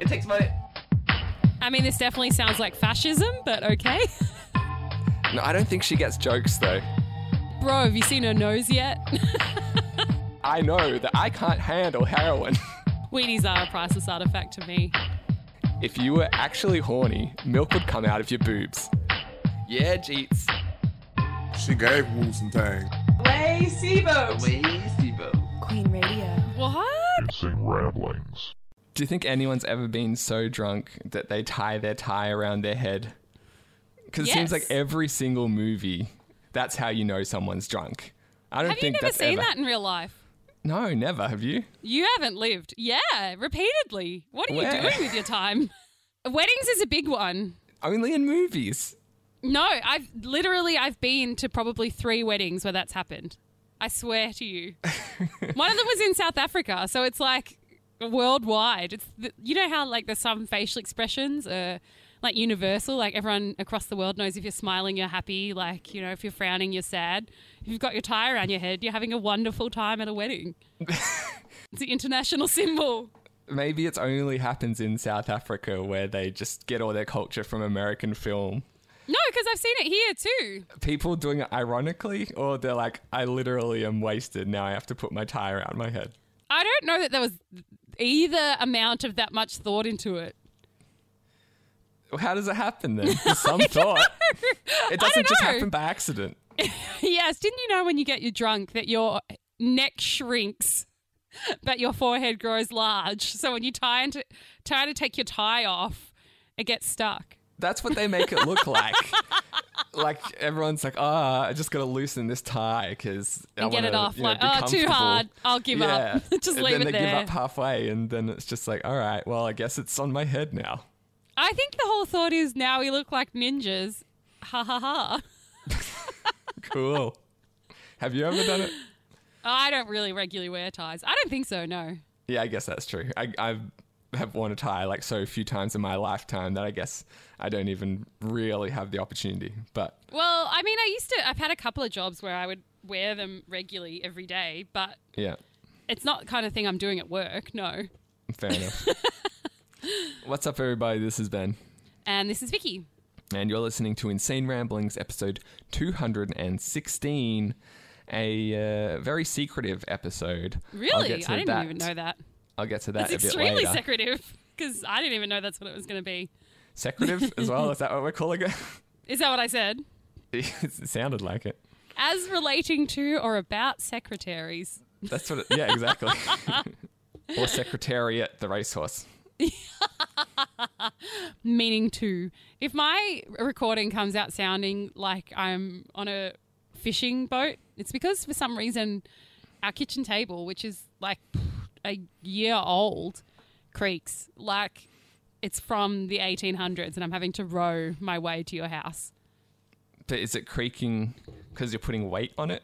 It takes money. I mean, this definitely sounds like fascism, but okay. No, I don't think she gets jokes though. Bro, have you seen her nose yet? I know that I can't handle heroin. Wheaties are a priceless artifact to me. if you were actually horny, milk would come out of your boobs. Yeah, Jeets. She gave Wu some tang. Way Sibo. Way Sibo. Queen Radio. What? Insane ramblings. Do you think anyone's ever been so drunk that they tie their tie around their head? Because it seems like every single movie, that's how you know someone's drunk. I don't Have you think never that's seen ever. that in real life? No, never. Have you? You haven't lived. Yeah, repeatedly. What are Where? you doing with your time? Weddings is a big one. Only in movies. No, I've literally I've been to probably three weddings where that's happened. I swear to you. One of them was in South Africa, so it's like worldwide. It's the, you know how like there's some facial expressions are like universal. Like everyone across the world knows if you're smiling, you're happy. Like you know if you're frowning, you're sad. If you've got your tie around your head, you're having a wonderful time at a wedding. it's the international symbol. Maybe it's only happens in South Africa where they just get all their culture from American film. No, because I've seen it here too. People doing it ironically, or they're like, I literally am wasted. Now I have to put my tie around my head. I don't know that there was either amount of that much thought into it. Well, how does it happen then? Some thought. It doesn't just happen by accident. yes, didn't you know when you get you drunk that your neck shrinks, but your forehead grows large? So when you tie into, try to take your tie off, it gets stuck. That's what they make it look like. like everyone's like, ah, I just got to loosen this tie because I get wanna, it off, you know, like, oh, too hard. I'll give yeah. up. Just and leave it there. And then they give up halfway, and then it's just like, all right, well, I guess it's on my head now. I think the whole thought is now we look like ninjas. Ha ha ha. Cool. Have you ever done it? I don't really regularly wear ties. I don't think so, no. Yeah, I guess that's true. I I have worn a tie like so few times in my lifetime that I guess I don't even really have the opportunity. But Well, I mean, I used to, I've had a couple of jobs where I would wear them regularly every day, but yeah, it's not the kind of thing I'm doing at work, no. fair enough. What's up, everybody? This is Ben. And this is Vicki. and you're listening to Insane Ramblings, episode 216, a uh, very secretive episode. Really? I didn't that. even know that. I'll get to that bit extremely secretive because I didn't even know that's what it was going to be. secretive as well? Is that what we're calling it? Is that what I said? it sounded like it. As relating to or about secretaries. That's what. It, yeah, exactly. or secretariat, the racehorse. meaning to. If my recording comes out sounding like I'm on a fishing boat, it's because for some reason our kitchen table, which is like a year old, creaks like it's from the 1800s and I'm having to row my way to your house. But is it creaking because you're putting weight on it?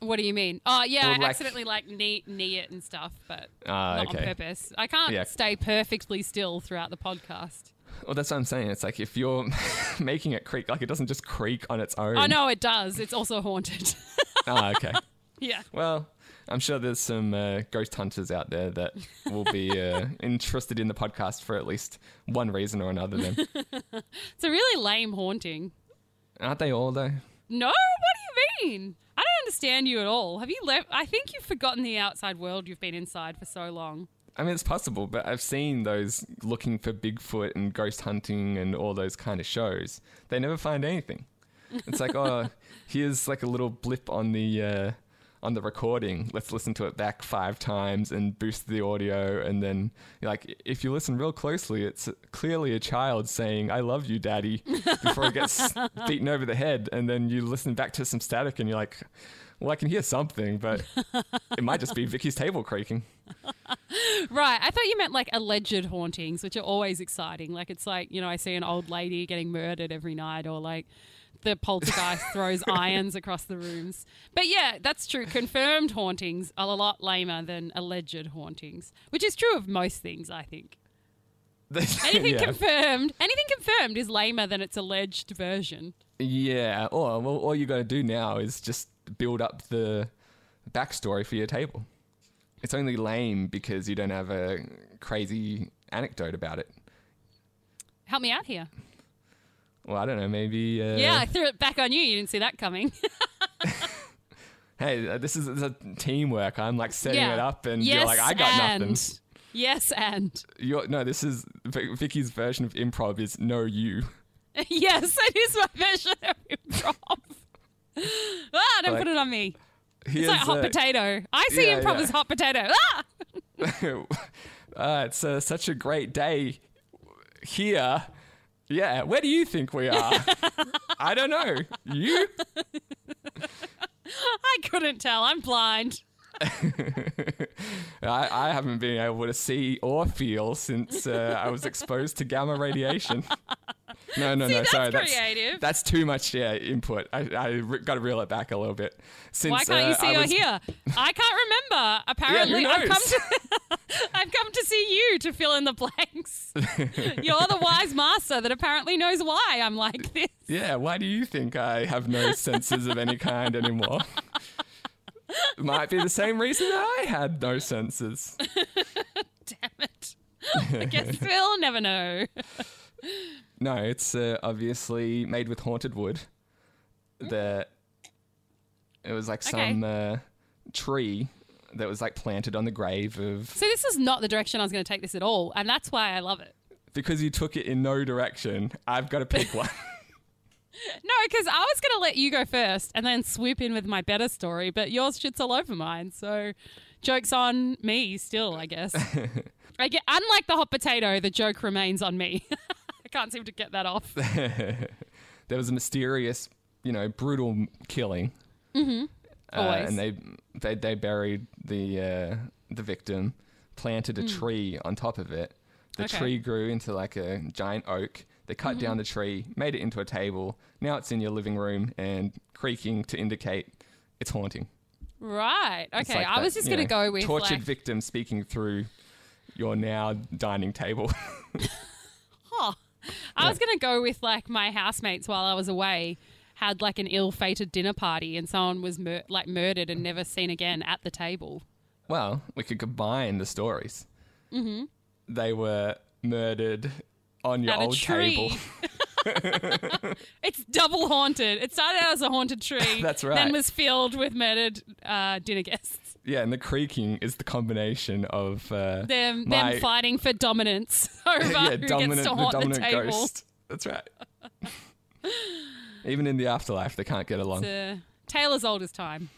What do you mean? Oh, yeah, I accidentally like knee, knee it and stuff, but Ah, not okay. on purpose. I can't Yeah. stay perfectly still throughout the podcast. Well, that's what I'm saying. It's like if you're making it creak, like it doesn't just creak on its own. Oh, no, it does. It's also haunted. oh, okay. yeah. Well, I'm sure there's some uh, ghost hunters out there that will be uh, interested in the podcast for at least one reason or another. Then It's a really lame haunting. aren't they all though? No, what do you mean? I don't understand you at all. Have you left? I think you've forgotten the outside world you've been inside for so long. I mean, it's possible, but I've seen those looking for Bigfoot and ghost hunting and all those kind of shows. They never find anything. It's like, oh, here's like a little blip on the uh, on the recording. Let's listen to it back five times and boost the audio. And then, like, if you listen real closely, it's clearly a child saying, "I love you, Daddy," before it gets beaten over the head. And then you listen back to some static, and you're like, "Well, I can hear something, but it might just be Vicki's table creaking." Right. I thought you meant like alleged hauntings, which are always exciting. Like it's like, you know, I see an old lady getting murdered every night or like the poltergeist throws irons across the rooms. But yeah, that's true. Confirmed hauntings are a lot lamer than alleged hauntings, which is true of most things, I think. Anything Yeah. confirmed, anything confirmed is lamer than its alleged version. Yeah. Or well, all you got to do now is just build up the backstory for your table. it's only lame because you don't have a crazy anecdote about it. Help me out here. Well, I don't know. Maybe. Uh, yeah, I threw it back on you. You didn't see that coming. Hey, uh, this is, this is teamwork. I'm like setting yeah. it up, and yes, you're like, I got and. nothing. Yes, and. You're, no, this is Vicki's version of improv. Is no you. yes, that is my version of improv. ah, don't Like, put it on me. It's like hot uh, potato. I see yeah, improv yeah. as hot potato. Ah! uh, it's uh, such a great day here. Yeah, where do you think we are? I don't know. You? I couldn't tell. I'm blind. I, I haven't been able to see or feel since uh, I was exposed to gamma radiation. No, no, no. that's sorry, creative. that's that's too much. Yeah, input. I I re- got to reel it back a little bit. Since Why can't you uh, see I or was- hear? I can't remember. Apparently, I've come to I've come to see you to fill in the blanks. You're the wise master that apparently knows why I'm like this. Yeah, why do you think I have no senses of any kind anymore? Might be the same reason that I had no senses. Damn it. I guess we'll never know. No, it's uh, obviously made with haunted wood. The it was like some uh, tree that was like planted on the grave of So this is not the direction I was going to take this at all, and that's why I love it. because you took it in no direction. I've got to pick one. No, because I was going to let you go first and then swoop in with my better story, but yours shits all over mine. So, joke's on me still, I guess. I get, unlike the hot potato, the joke remains on me. Can't seem to get that off. there was a mysterious, you know, brutal killing. Mm-hmm. Uh, and they they they buried the uh, the victim, planted a Mm. tree on top of it. The Okay. tree grew into like a giant oak. They cut Mm-hmm. down the tree, made it into a table. Now it's in your living room and creaking to indicate it's haunting. Right. Okay. like I that, was just going to go with tortured like, victim speaking through your now dining table. huh. I was going to go with like my housemates while I was away had like an ill-fated dinner party and someone was mur- like murdered and never seen again at the table. Well, we could combine the stories. Mm-hmm. They were murdered on your At old table. It's double haunted. It started out as a haunted tree. That's right. Then was filled with murdered uh, dinner guests. Yeah, and the creaking is the combination of uh, Them, my them fighting for dominance over yeah, who dominant, gets to the haunt the, dominant table. ghost. That's right. Even in the afterlife, they can't get along. It's, uh, tale as old as time.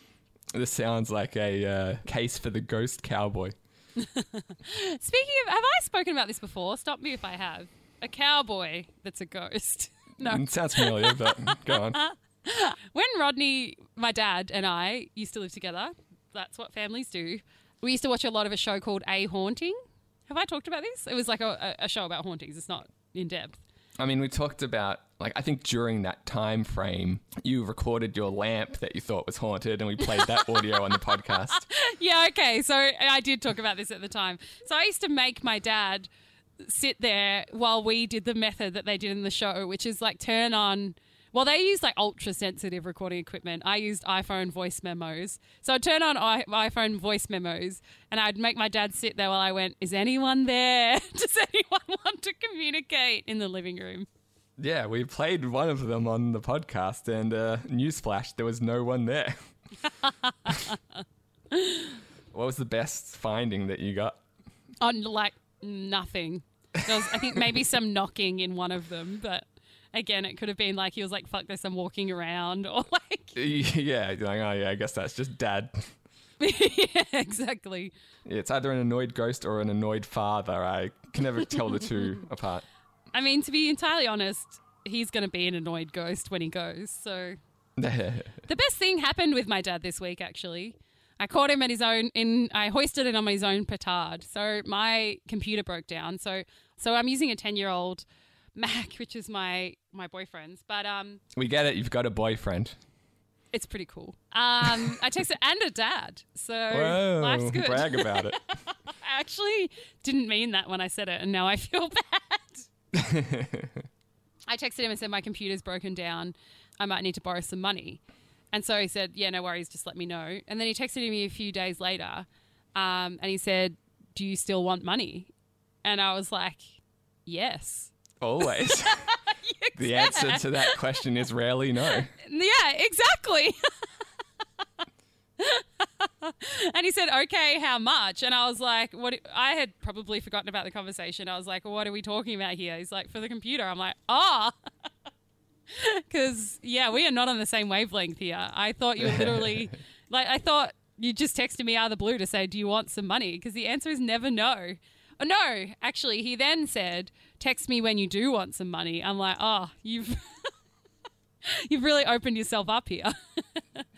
This sounds like a uh, case for the ghost cowboy. Speaking of, have I spoken about this before? Stop me if I have. A cowboy that's a ghost. No. It sounds familiar, but go on. When Rodney, my dad, and I used to live together, that's what families do. We used to watch a lot of a show called A Haunting. Have I talked about this? It was like a, a show about hauntings. It's not in depth. I mean, we talked about like I think during that time frame, you recorded your lamp that you thought was haunted, and we played that audio on the podcast. Yeah, okay. So I did talk about this at the time. So I used to make my dad sit there while we did the method that they did in the show, which is like turn on. Well, they used like ultra sensitive recording equipment. I used iPhone voice memos. So I'd turn on I- iPhone voice memos and I'd make my dad sit there while I went, Is anyone there? Does anyone want to communicate in the living room? Yeah, we played one of them on the podcast, and uh, newsflash, there was no one there. what was the best finding that you got? On like nothing. There was, I think, maybe some knocking in one of them, but again, it could have been like he was like, fuck this, I'm walking around, or like, Yeah, you're like, oh yeah, I guess that's just dad. yeah, exactly. It's either an annoyed ghost or an annoyed father. I can never tell the two apart. I mean, to be entirely honest, he's going to be an annoyed ghost when he goes. So the best thing happened with my dad this week, actually. I caught him at his own in I hoisted it on his own petard. So my computer broke down. So so I'm using a 10-year-old Mac, which is my my boyfriend's, but um we get it. You've got a boyfriend. it's pretty cool. Um I texted and a dad. So Whoa, life's good. brag about it. I actually didn't mean that when I said it, and now I feel bad. I texted him and said, My computer's broken down. I might need to borrow some money. And so he said, Yeah, no worries, just let me know. And then he texted me a few days later, Um, and he said, "Do you still want money?" And I was like, "Yes." Always. The answer to that question is rarely no. Yeah, exactly. and he said, "Okay, how much?" And I was like, "What?" I had probably forgotten about the conversation. I was like, "What are we talking about here?" He's like, "For the computer." I'm like, "Ah." Because yeah, we are not on the same wavelength here. I thought you were literally like I thought you just texted me out of the blue to say, "Do you want some money?" Because the answer is never no. Oh, no, actually, he then said, "Text me when you do want some money." I'm like, "Oh, you've you've really opened yourself up here."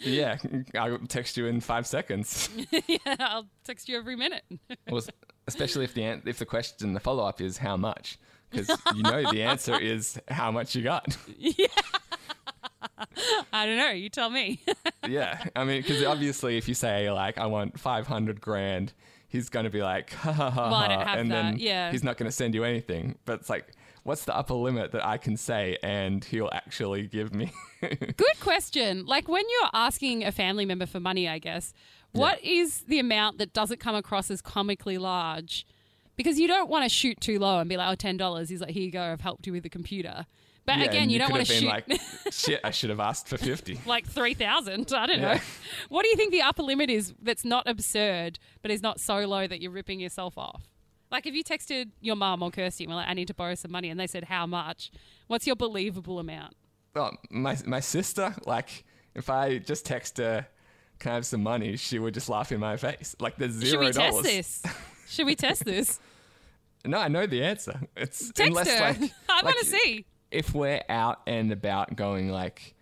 Yeah, I'll text you in five seconds. yeah, I'll text you every minute. Well, especially if the an- if the question, the follow up is how much, because you know the answer is how much you got. Yeah. I don't know. You tell me. yeah, I mean, because obviously, if you say like I want five hundred grand, he's going to be like, ha ha ha, Well, I don't have and that, then yeah. he's not going to send you anything. But it's like, what's the upper limit that I can say and he'll actually give me? Good question. Like when you're asking a family member for money, I guess, what is the amount that doesn't come across as comically large? Because you don't want to shoot too low and be like, oh, $10. He's like, here you go. I've helped you with the computer. But Yeah, again, and you, don't want to shoot like, shit, I should have asked for fifty. like 3,000. I don't know. What do you think the upper limit is that's not absurd, but is not so low that you're ripping yourself off? Like if you texted your mum or Kirsty and were like, I need to borrow some money, and they said, how much? What's your believable amount? Oh, my my sister, like, if I just text her, can I have some money? She would just laugh in my face. Like, there's Should zero we test dollars. this? Should we test this? No, I know the answer. It's Text unless her. like I like, want to see. If we're out and about going like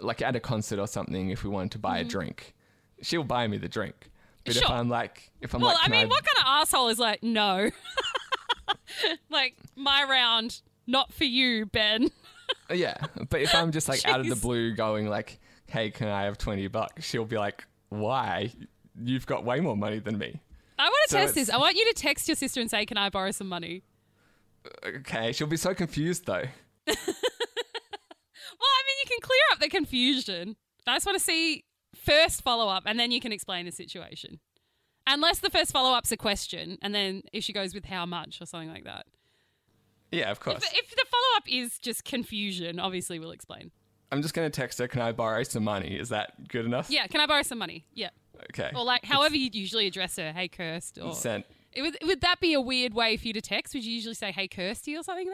like at a concert or something. If we wanted to buy a drink, she'll buy me the drink. But if Mm-hmm. I'm like, if I'm Well, like, I mean, what kind of asshole is like, no? like, my round, not for you, Ben. yeah. But if I'm just like out of the blue going like, hey, can I have twenty bucks? She'll be like, why? You've got way more money than me. I want to So test this. I want you to text your sister and say, can I borrow some money? Okay, she'll be so confused though. Well, I mean, you can clear up the confusion. I just want to see first follow up, and then you can explain the situation. Unless the first follow up's a question, and then if she goes with how much or something like that. Yeah, of course. If, if the follow up is just confusion, obviously we'll explain. I'm just gonna text her. Can I borrow some money? Is that good enough? Yeah, can I borrow some money? Yeah. Okay. Or like however you'd usually address her, hey Kirst. Or Sent. It would, would that be a weird way for you to text? Would you usually say hey Kirsty or something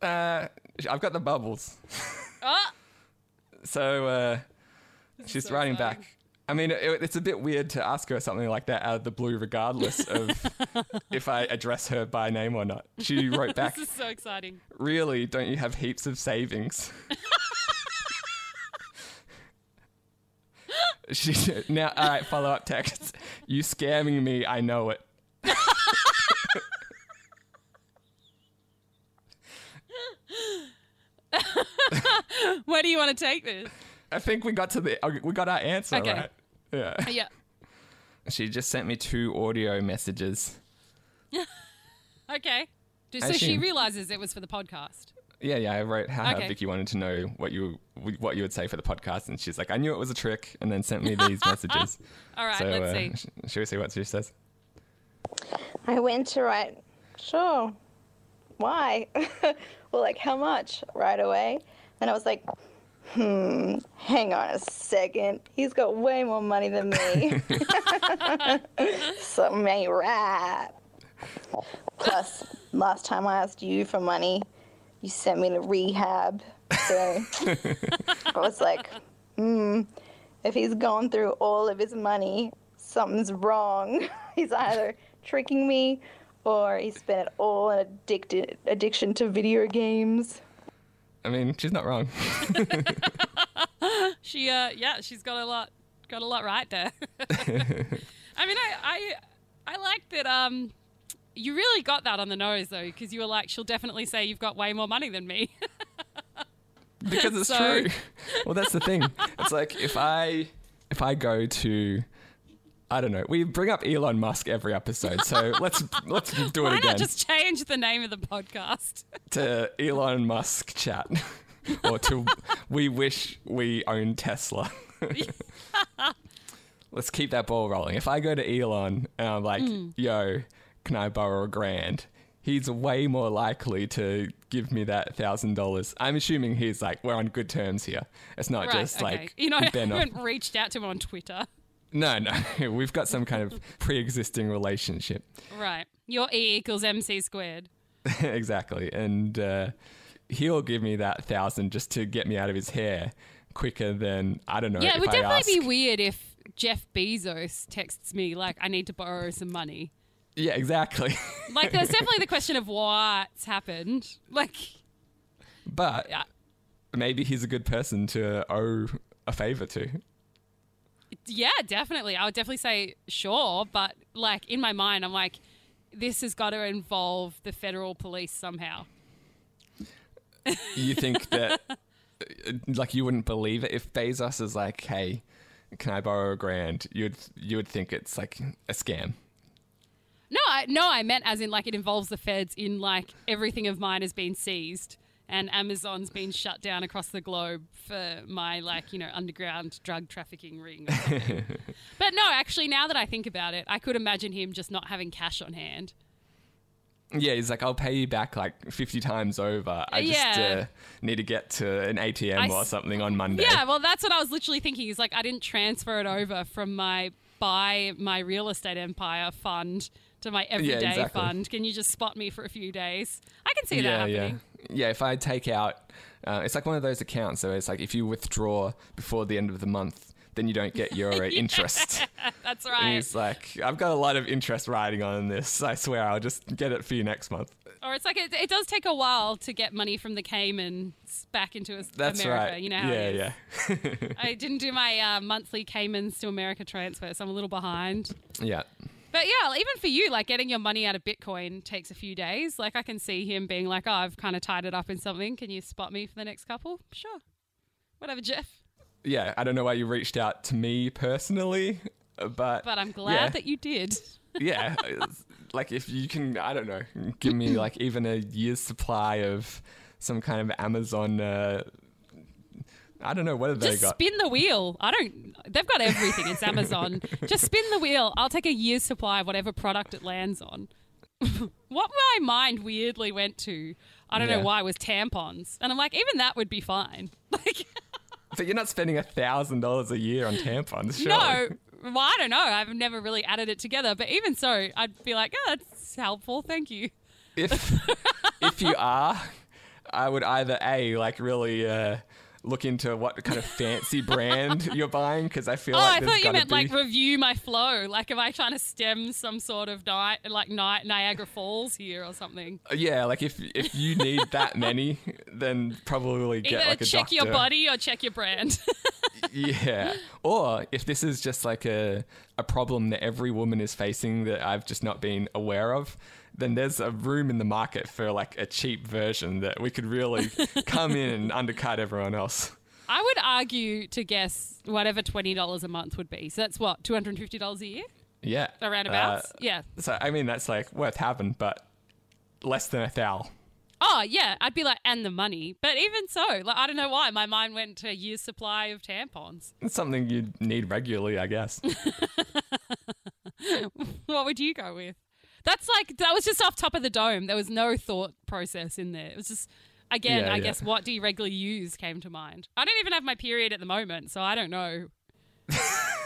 though? Uh, I've got the bubbles. Oh, So uh, she's so writing exciting. back. I mean, it, it's a bit weird to ask her something like that out of the blue, regardless of if I address her by name or not. She wrote back, this is so exciting. Really, don't you have heaps of savings? she now, all right, follow up text. You scamming me, I know it. Where do you want to take this? I think we got to the, uh, we got our answer, Okay. right? Yeah. Yeah. She just sent me two audio messages. Okay. Just so she assume. realizes it was for the podcast. Yeah, yeah. I wrote how Okay. Vicki wanted to know what you what you would say for the podcast, and she's like, "I knew it was a trick," and then sent me these messages. All right, so, let's uh, see. sh- should we see what she says? I went to write, sure. Why? well, like, how much? Right away. And I was like, hmm, hang on a second. He's got way more money than me. Something ain't right. Plus, last time I asked you for money, you sent me to rehab. So I was like, hmm, if he's gone through all of his money, something's wrong. he's either tricking me or he spent it all in addicted addiction to video games. I mean, she's not wrong. She, uh, yeah, she's got a lot, got a lot right there. I mean, I, I, I like that. Um, you really got that on the nose though, because you were like, she'll definitely say you've got way more money than me. because it's So- true. Well, that's the thing. It's like if I if I go to I don't know. We bring up Elon Musk every episode, so let's let's do it Why again not just change the name of the podcast? to Elon Musk chat, or to we wish we own Tesla. let's keep that ball rolling. If I go to Elon and I'm like, Hmm. yo, can I borrow a grand? He's way more likely to give me that thousand dollars. I'm assuming he's like, we're on good terms here. It's not right. just okay. like you know, I haven't reached out to him on Twitter. No, no. We've got some kind of pre-existing relationship. Right. Your E equals MC squared. exactly. And uh, he'll give me that thousand just to get me out of his hair quicker than I don't know. yeah, it would I definitely be weird if Jeff Bezos texts me like, "I need to borrow some money." Yeah, exactly. Like, there's definitely the question of what's happened. Like, but yeah, maybe he's a good person to owe a favor to. Yeah, definitely. I would definitely say sure, but like in my mind, I'm like, this has got to involve the federal police somehow. You think that, uh, like, you wouldn't believe it if Bezos is like, "Hey, can I borrow a grand?" You'd you would think it's like a scam. No, I, no, I meant as in like it involves the feds in like everything of mine has been seized and Amazon's been shut down across the globe for my like you know underground drug trafficking ring. but no, actually, now that I think about it, I could imagine him just not having cash on hand. Yeah, he's like, "I'll pay you back like fifty times over. I just Yeah. uh, need to get to an ATM I or s- something on Monday." Yeah, well, that's what I was literally thinking. Is like I didn't transfer it over from my buy my real estate empire fund to my everyday exactly. fund. Can you just spot me for a few days? I can see that yeah, happening. Yeah, yeah. If I take out, uh, it's like one of those accounts. So it's like if you withdraw before the end of the month, then you don't get your uh, interest. That's And right. he's like, I've got a lot of interest riding on this. I swear, I'll just get it for you next month. Or it's like it, it does take a while to get money from the Caymans back into That's America. right. You know how yeah, it is. yeah, I didn't do my uh, monthly Caymans to America transfer, so I'm a little behind. yeah. But yeah, even for you, like getting your money out of Bitcoin takes a few days. Like I can see him being like, "Oh, I've kind of tied it up in something. Can you spot me for the next couple?" Sure, whatever, Jeff. Yeah, I don't know why you reached out to me personally, uh, but But I'm glad yeah. that you did. yeah, like if you can, I don't know, give me like even a year's supply of some kind of Amazon. Uh, I don't know what have they Just got. spin the wheel. I don't. They've got everything. It's Amazon. Just spin the wheel. I'll take a year's supply of whatever product it lands on. what my mind weirdly went to, I don't Yeah. know why, was tampons, and I'm like, even that would be fine. Like, But you're not spending a thousand dollars a year on tampons, sure. no. Well, I don't know. I've never really added it together, but even so, I'd be like, oh, that's helpful. Thank you. If if you are, I would either a like really uh, look into what kind of fancy brand you're buying because I feel like Oh, like I thought you meant be, like review my flow. Like, am I trying to stem some sort of night, like night Niagara Falls here or something? Uh, yeah, like if if you need that many, then probably get Either like a check doctor. your body or check your brand. Yeah. Or if this is just like a, a problem that every woman is facing that I've just not been aware of, then there's a room in the market for like a cheap version that we could really come in and undercut everyone else. I would argue to guess whatever twenty dollars a month would be. So that's what two hundred and fifty dollars a year, Yeah. around about. Uh, yeah. so I mean that's like worth having, but less than a thou. Oh yeah, I'd be like, and the money. But even so, like I don't know why my mind went to a year's supply of tampons. It's something you need regularly, I guess. What would you go with? That's like that was just off top of the dome. There was no thought process in there. It was just again, Yeah, I yeah. guess what do you regularly use came to mind. I don't even have my period at the moment, so I don't know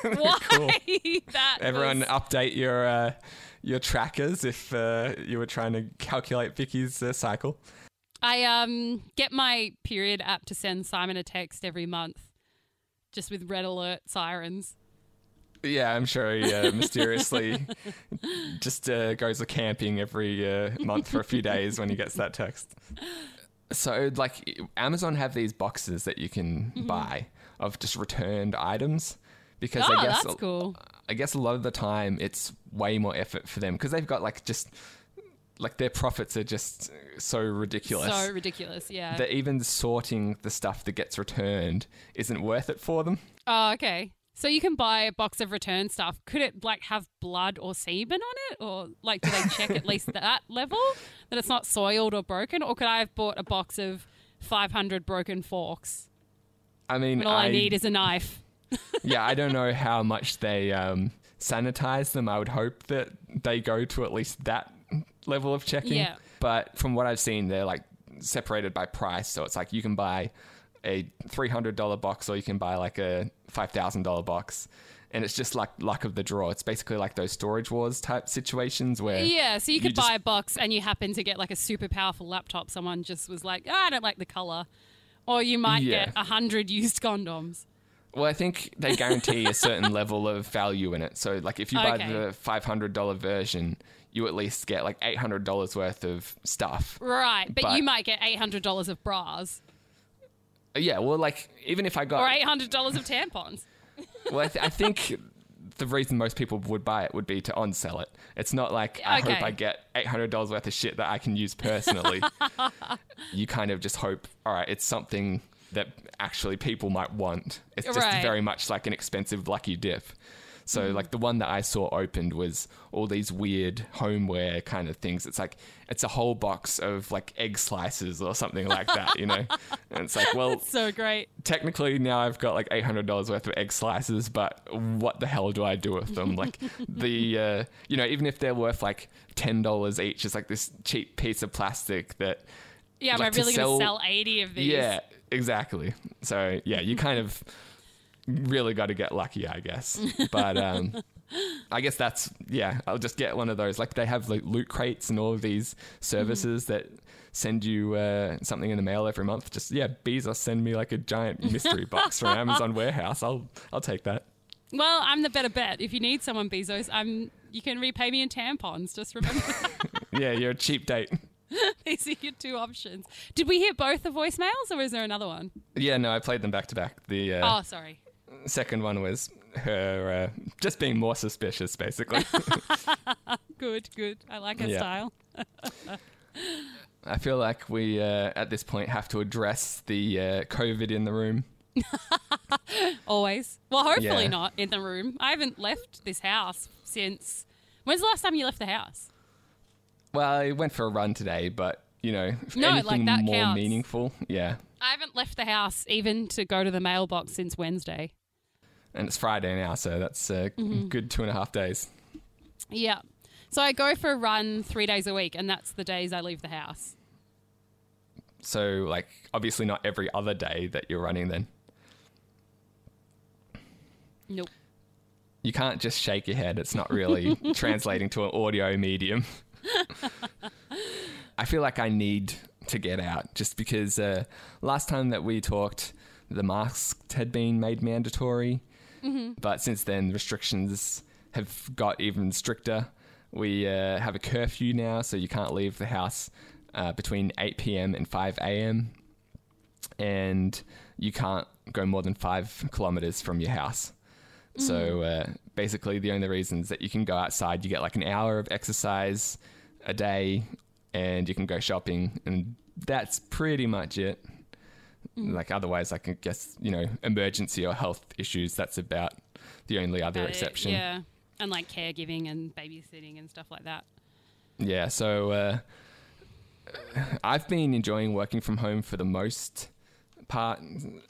why that. Everyone was- update your uh, your trackers if uh, you were trying to calculate Vicki's uh, cycle. I um get my period app to send Simon a text every month, just with red alert sirens. Yeah, I'm sure he uh, mysteriously just uh, goes camping every uh, month for a few days when he gets that text. So, like, Amazon have these boxes that you can buy of just returned items because Mm-hmm. Oh, I guess that's cool. I guess a lot of the time it's way more effort for them because they've got like just like their profits are just so ridiculous. So ridiculous, yeah. that even sorting the stuff that gets returned isn't worth it for them. oh, okay. So you can buy a box of return stuff. Could it like have blood or semen on it, or like do they check at least that level that it's not soiled or broken, or could I have bought a box of 500 broken forks I mean, and all I, need is a knife? yeah, I don't know how much they um, sanitize them. I would hope that they go to at least that level of checking. Yeah. But from what I've seen, they're like separated by price. So it's like you can buy a $300 box or you can buy like a $5,000 box. And it's just like luck of the draw. It's basically like those storage wars type situations where. Yeah, so you could buy a box and you happen to get like a super powerful laptop. Someone just was like, oh, I don't like the color. Or you might Yeah. get a hundred used condoms. Well, I think they guarantee a certain level of value in it. So, like, if you buy Okay. the five hundred dollar version, you at least get like eight hundred dollars worth of stuff. Right, but, But- you might get $800 of bras Uh, yeah, well, like even if I got or $800 of tampons. well, I, th- I think the reason most people would buy it would be to on sell it. It's not like I Okay. hope I get eight hundred dollars worth of shit that I can use personally. you kind of just hope, all right, it's something that actually people might want. It's just Right. very much like an expensive lucky dip. So like the one that I saw opened was all these weird homeware kind of things. It's like it's a whole box of like egg slices or something like that, you know. And it's like, well, So great. technically now I've got like eight hundred dollars worth of egg slices, but what the hell do I do with them? Like the uh, you know even if they're worth like ten dollars each, it's like this cheap piece of plastic that Yeah, am Like I to really going to sell 80 of these? yeah exactly. So yeah, you kind of really got to get lucky, I guess. But um, I guess that's yeah. I'll just get one of those. Like they have like loot crates and all of these services that send you uh, something in the mail every month. Just yeah, Bezos send me like a giant mystery box from Amazon warehouse. I'll I'll take that. Well, I'm the better bet. If you need someone, Bezos, I'm. You can repay me in tampons. Just remember Yeah, you're a cheap date. these are your two options. Did we hear both the voicemails, or is there another one? Yeah, no, I played them back to back. The uh, Oh, sorry. Second one was her uh, just being more suspicious, basically. Good, good. I like her Yeah. style. I feel like we uh, at this point have to address the uh, COVID in the room. Always. Well, hopefully Yeah. not in the room. I haven't left this house since. When's the last time you left the house? Well, I went for a run today, but you know, No, like anything that more counts. meaningful, yeah. I haven't left the house even to go to the mailbox since Wednesday. And it's Friday now, so that's a Mm-hmm. good two and a half days. Yeah. So I go for a run three days a week, and that's the days I leave the house. So, like, obviously not every other day that you're running. Then Nope. you can't just shake your head. It's not really translating to an audio medium. I feel like I need to get out just because uh, last time that we talked, the masks had been made mandatory. But since then, restrictions have got even stricter. We uh, have a curfew now, so you can't leave the house uh, between 8 p.m. and 5 a.m. And you can't go more than five kilometers from your house. So uh, basically, the only reasons that you can go outside, you get like an hour of exercise a day, and you can go shopping, and that's pretty much it. Like otherwise, I can guess you know emergency or health issues. That's about the only other About it, exception. Yeah. And like caregiving and babysitting and stuff like that. Yeah, so uh, I've been enjoying working from home for the most part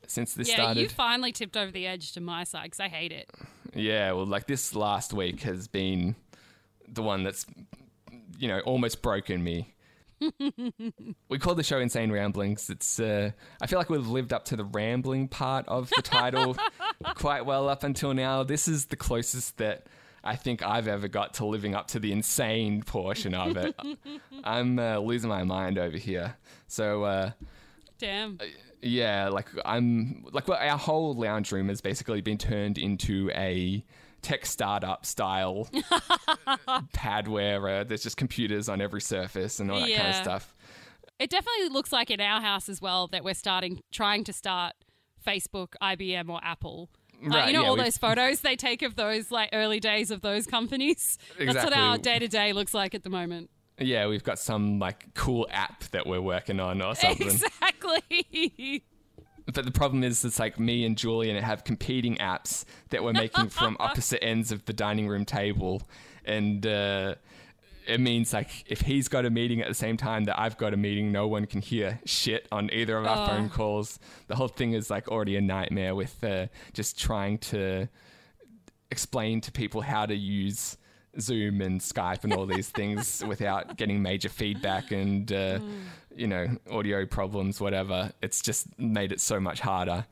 since this yeah, started. you finally tipped over the edge to my side because I hate it. Yeah, well, like this last week has been the one that's, you know, almost broken me. we call the show Insane Ramblings. It's, uh, I feel like we've lived up to the rambling part of the title quite well up until now. This is the closest that I think I've ever got to living up to the insane portion of it. I'm uh, losing my mind over here. So, uh, Damn. yeah, like I'm like well, our whole lounge room has basically been turned into a tech startup style pad where uh, there's just computers on every surface and all that kind of stuff. It definitely looks like in our house as well that we're starting trying to start Facebook, IBM, or Apple. Right, you know yeah, all we've- those photos they take of those like early days of those companies. That's what our day to day looks like at the moment. Yeah, we've got some like cool app that we're working on or something. Exactly. But the problem is, it's like me and Julian have competing apps that we're making from opposite ends of the dining room table, and uh, it means like if he's got a meeting at the same time that I've got a meeting, no one can hear shit on either of our Oh. phone calls. The whole thing is like already a nightmare with uh, just trying to explain to people how to use Zoom and Skype and all these things without getting major feedback and uh, you know audio problems, whatever. It's just made it so much harder,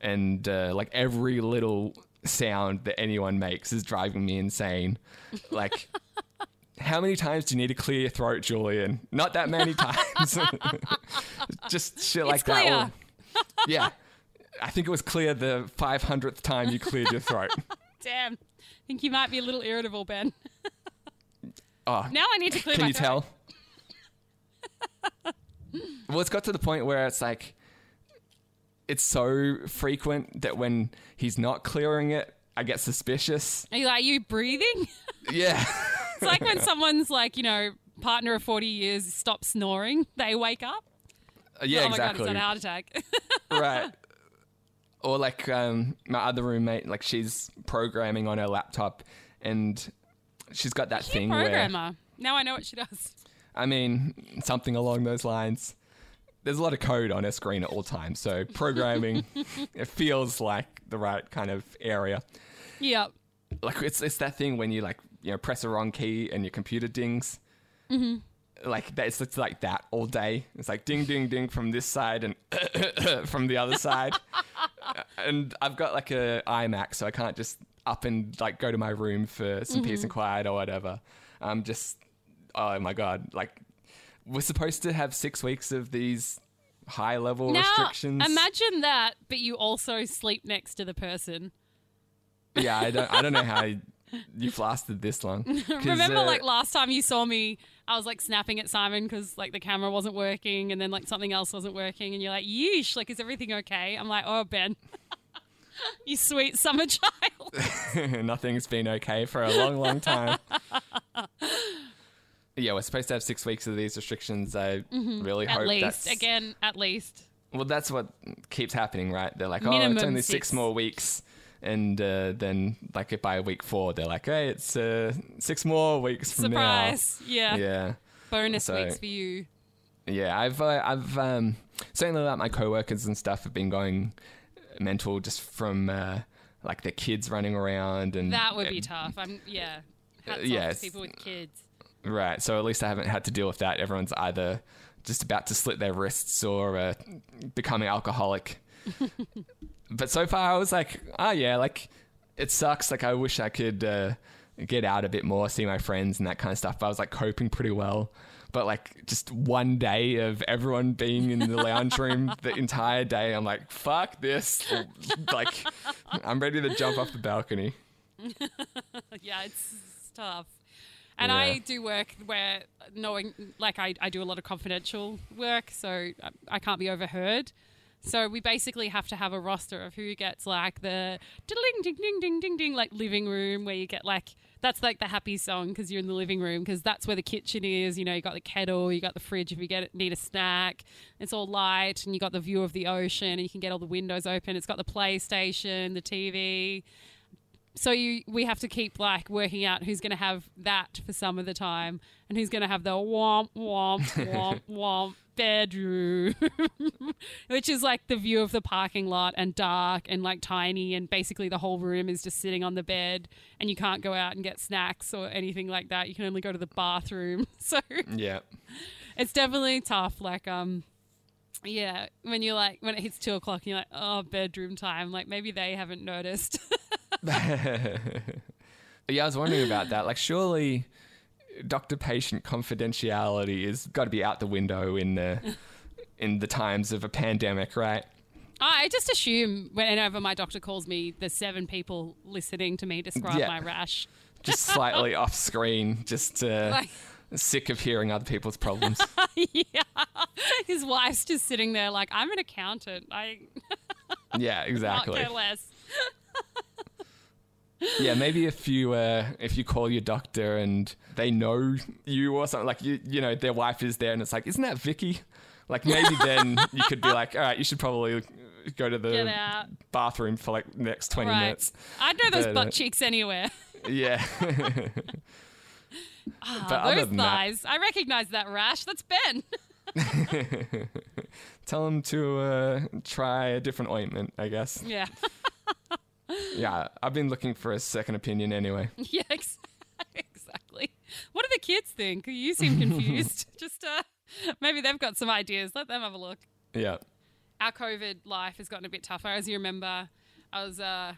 and uh, like every little sound that anyone makes is driving me insane. Like. How many times do you need to clear your throat, Julian? Not that many times. Just shit like that. clear. Or- yeah. I think it was clear the 500th time you cleared your throat. Damn. I think you might be a little irritable, Ben. Oh, Now I need to clear can my you throat. tell? well, it's got to the point where it's like, it's so frequent that when he's not clearing it, I get suspicious. Are you like, are you breathing? Yeah. It's like when someone's like, you know, partner of 40 years stops snoring, they wake up. Uh, yeah, oh my exactly. God, it's a heart attack. right. Or like um, my other roommate, like she's programming on her laptop, and she's got that She's a thing where programmer. Now I know what she does. I mean something along those lines. There's a lot of code on her screen at all times, so programming it feels like the right kind of area. Yep. Like it's it's that thing when you like you know press the wrong key and your computer dings. Mm-hmm. Like that, it's, it's like that all day. It's like ding ding ding from this side and from the other side. and I've got like a iMac, so I can't just up and like go to my room for some peace and quiet or whatever. I'm just oh my god, like we're supposed to have six weeks of these high level Now, restrictions. imagine that, but you also sleep next to the person. yeah, I don't I don't know how you've lasted this long. Remember, uh, like last time you saw me, I was like snapping at Simon because like the camera wasn't working, and then like something else wasn't working, and you're like, "Yeesh, like is everything okay?" I'm like, "Oh, Ben, you sweet summer child." Nothing's been okay for a long, long time. yeah, we're supposed to have six weeks of these restrictions. I really Mm-hmm. at hope least, that's again, at least. Well, that's what keeps happening, right? They're like, oh, it's only six. six more weeks, and uh, then like by week four, they're like, hey, it's uh, six more weeks from Surprise! Yeah. now. Yeah. bonus So- weeks for you. Yeah, I've uh, I've um, certainly like my coworkers and stuff have been going mental just from uh, like their kids running around and That would be tough. I'm yeah. Hats yes. people with kids. Right. So at least I haven't had to deal with that. Everyone's either just about to slit their wrists or uh, becoming alcoholic. but so far, I was like, oh, yeah, like it sucks. Like I wish I could uh, get out a bit more, see my friends and that kind of stuff. But I was like coping pretty well. But like just one day of everyone being in the lounge room the entire day, I'm like, fuck this. like, I'm ready to jump off the balcony. yeah, it's, tough. And Yeah. I do work where knowing, like, I, I do a lot of confidential work, so I, I can't be overheard. So we basically have to have a roster of who gets like the ding ding ding ding ding ding like living room where you get like that's like the happy song because you're in the living room because that's where the kitchen is. You know, you got the kettle, you got the fridge if you get need a snack. It's all light and you got the view of the ocean and you can get all the windows open. It's got the PlayStation, the TV so you we have to keep like working out who's going to have that for some of the time and who's going to have the womp womp womp womp bedroom which is like the view of the parking lot and dark and like tiny and basically the whole room is just sitting on the bed and you can't go out and get snacks or anything like that. You can only go to the bathroom. So Yeah. it's definitely tough like um yeah when you're like when it hits two o'clock and you're like oh bedroom time like maybe they haven't noticed Yeah, I was wondering about that. Like, surely doctor patient confidentiality is got to be out the window in the in the times of a pandemic, right? I just assume whenever my doctor calls me, there's seven people listening to me describe Yeah. my rash. Just slightly off screen, just uh, Like, sick of hearing other people's problems. yeah, his wife's just sitting there like, I'm an accountant. I yeah, exactly. not care less. Yeah, maybe if you uh, if you call your doctor and they know you or something, like you you know their wife is there and it's like, isn't that Vicki? Like maybe then you could be like, all right, you should probably go to the bathroom for like the next twenty Right. minutes. I'd know those But, uh, butt cheeks anywhere. Yeah. Ah, But other those than that- thighs. I recognize that rash. That's Ben. Tell him to uh, try a different ointment, I guess. yeah. Yeah, I've been looking for a second opinion anyway. yeah, ex- exactly. What do the kids think? You seem confused. Just uh, maybe they've got some ideas. Let them have a look. Yeah. Our COVID life has gotten a bit tougher. As you remember, I was, uh,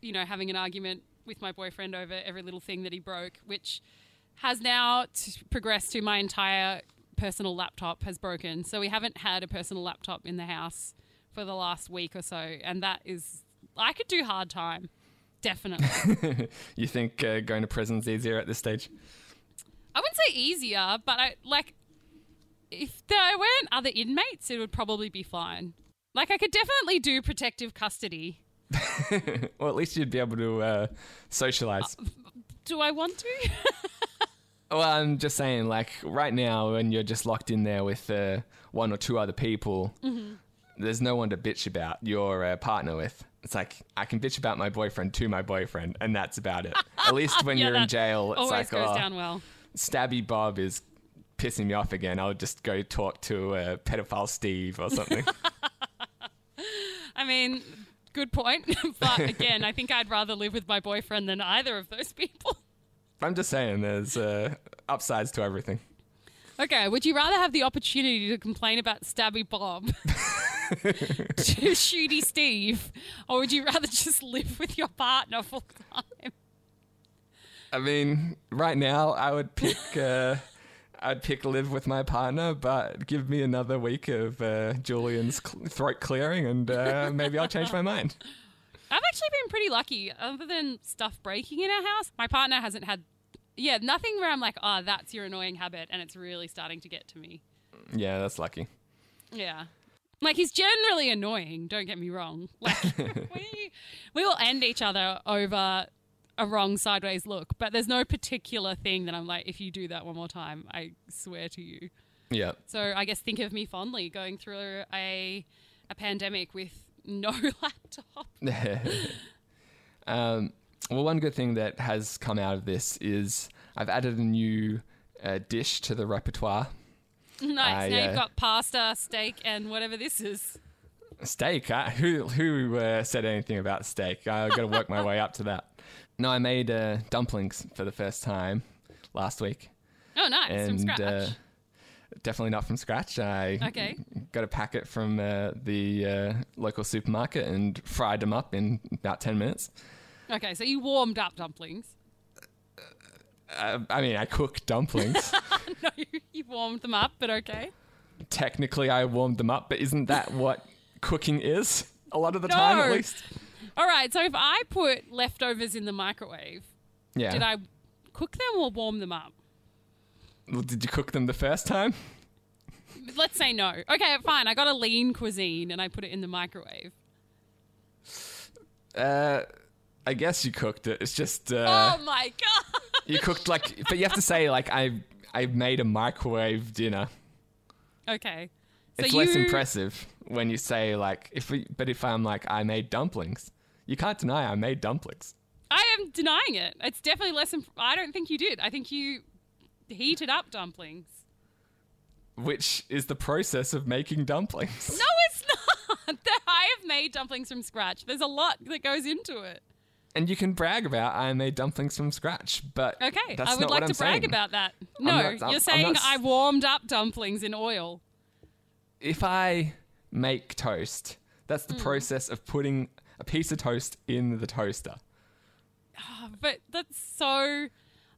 you know, having an argument with my boyfriend over every little thing that he broke, which has now t- progressed to my entire personal laptop has broken. So we haven't had a personal laptop in the house for the last week or so, and that is, I could do hard time, definitely. You think uh, going to prison's easier at this stage? I wouldn't say easier, but I like if there weren't other inmates, it would probably be fine. Like I could definitely do protective custody. well, at least you'd be able to uh, socialize. Do I want to? Well, I'm just saying, like, right now, when you're just locked in there with uh, one or two other people, Mm-hmm. there's no one to bitch about your uh, partner with. It's like, I can bitch about my boyfriend to my boyfriend, and that's about it. At least when Yeah, you're in jail, it's Always like, goes oh, down well. Stabby Bob is pissing me off again. I'll just go talk to uh, pedophile Steve or something. I mean, good point. but again, I think I'd rather live with my boyfriend than either of those people. I'm just saying, there's uh, upsides to everything. Okay, would you rather have the opportunity to complain about Stabby Bob to Shooty Steve, or would you rather just live with your partner full time? I mean, right now I would pick uh, I'd pick live with my partner, but give me another week of uh, Julian's cl- throat clearing, and uh, maybe I'll change my mind. I've actually been pretty lucky. Other than stuff breaking in our house, my partner hasn't had, yeah, nothing where I'm like, oh, that's your annoying habit, and it's really starting to get to me. Yeah, that's lucky. Yeah. Like he's generally annoying, don't get me wrong. Like we we will end each other over a wrong sideways look, but there's no particular thing that I'm like if you do that one more time, I swear to you. Yeah, So I guess think of me fondly going through a a pandemic with no laptop. um, well, one good thing that has come out of this is I've added a new uh, dish to the repertoire. Nice. I, now uh, you've got pasta, steak, and whatever this is. Steak? I, who who uh, said anything about steak? I've got to work my way up to that. No, I made uh, dumplings for the first time last week, Oh, nice from scratch. uh, definitely not from scratch. I Okay. got a packet from uh, the uh, local supermarket and fried them up in about ten minutes. Okay, so you warmed up dumplings. Uh, I mean, I cook dumplings. no, you, warmed them up, but okay. Technically, I warmed them up, but isn't that what cooking is? A lot of the time, at least. All right, so if I put leftovers in the microwave, Yeah. did I cook them or warm them up? Well, Did you cook them the first time? Let's say no. Okay, fine. I got a lean cuisine and I put it in the microwave. Uh, I guess you cooked it. It's just uh, oh my god! you cooked like, but you have to say like I I made a microwave dinner. Okay, so It's you less impressive when you say like if we, but if I'm like I made dumplings, you can't deny I made dumplings. I am denying it. It's definitely less. Imp- I don't think you did. I think you heated up dumplings. Which is the process of making dumplings. No, it's not. I have made dumplings from scratch. There's a lot that goes into it. And you can brag about I made dumplings from scratch, but Okay, that's I would not like to I'm brag saying. about that. No, not- you're I'm saying not s- I warmed up dumplings in oil. If I make toast, that's the hmm. process of putting a piece of toast in the toaster. Oh, But that's so.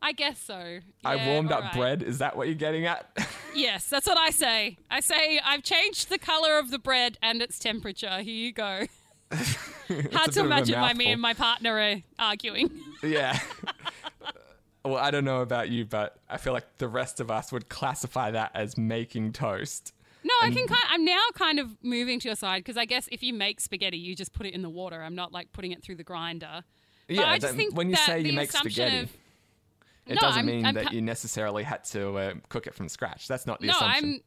I guess so. I warmed up alright. bread. Is that what you're getting at? Yes, that's what I say. I say I've changed the color of the bread and its temperature. Here you go. Hard to of imagine why me and my partner are arguing. yeah. well, I don't know about you, but I feel like the rest of us would classify that as making toast. No, I can kind. I'm now kind of moving to your side because I guess if you make spaghetti, you just put it in the water. I'm not like putting it through the grinder. But yeah, I just think when you say you make spaghetti, of- it No, doesn't I'm- mean I'm that you necessarily had to uh, cook it from scratch. That's not the no, assumption. I'm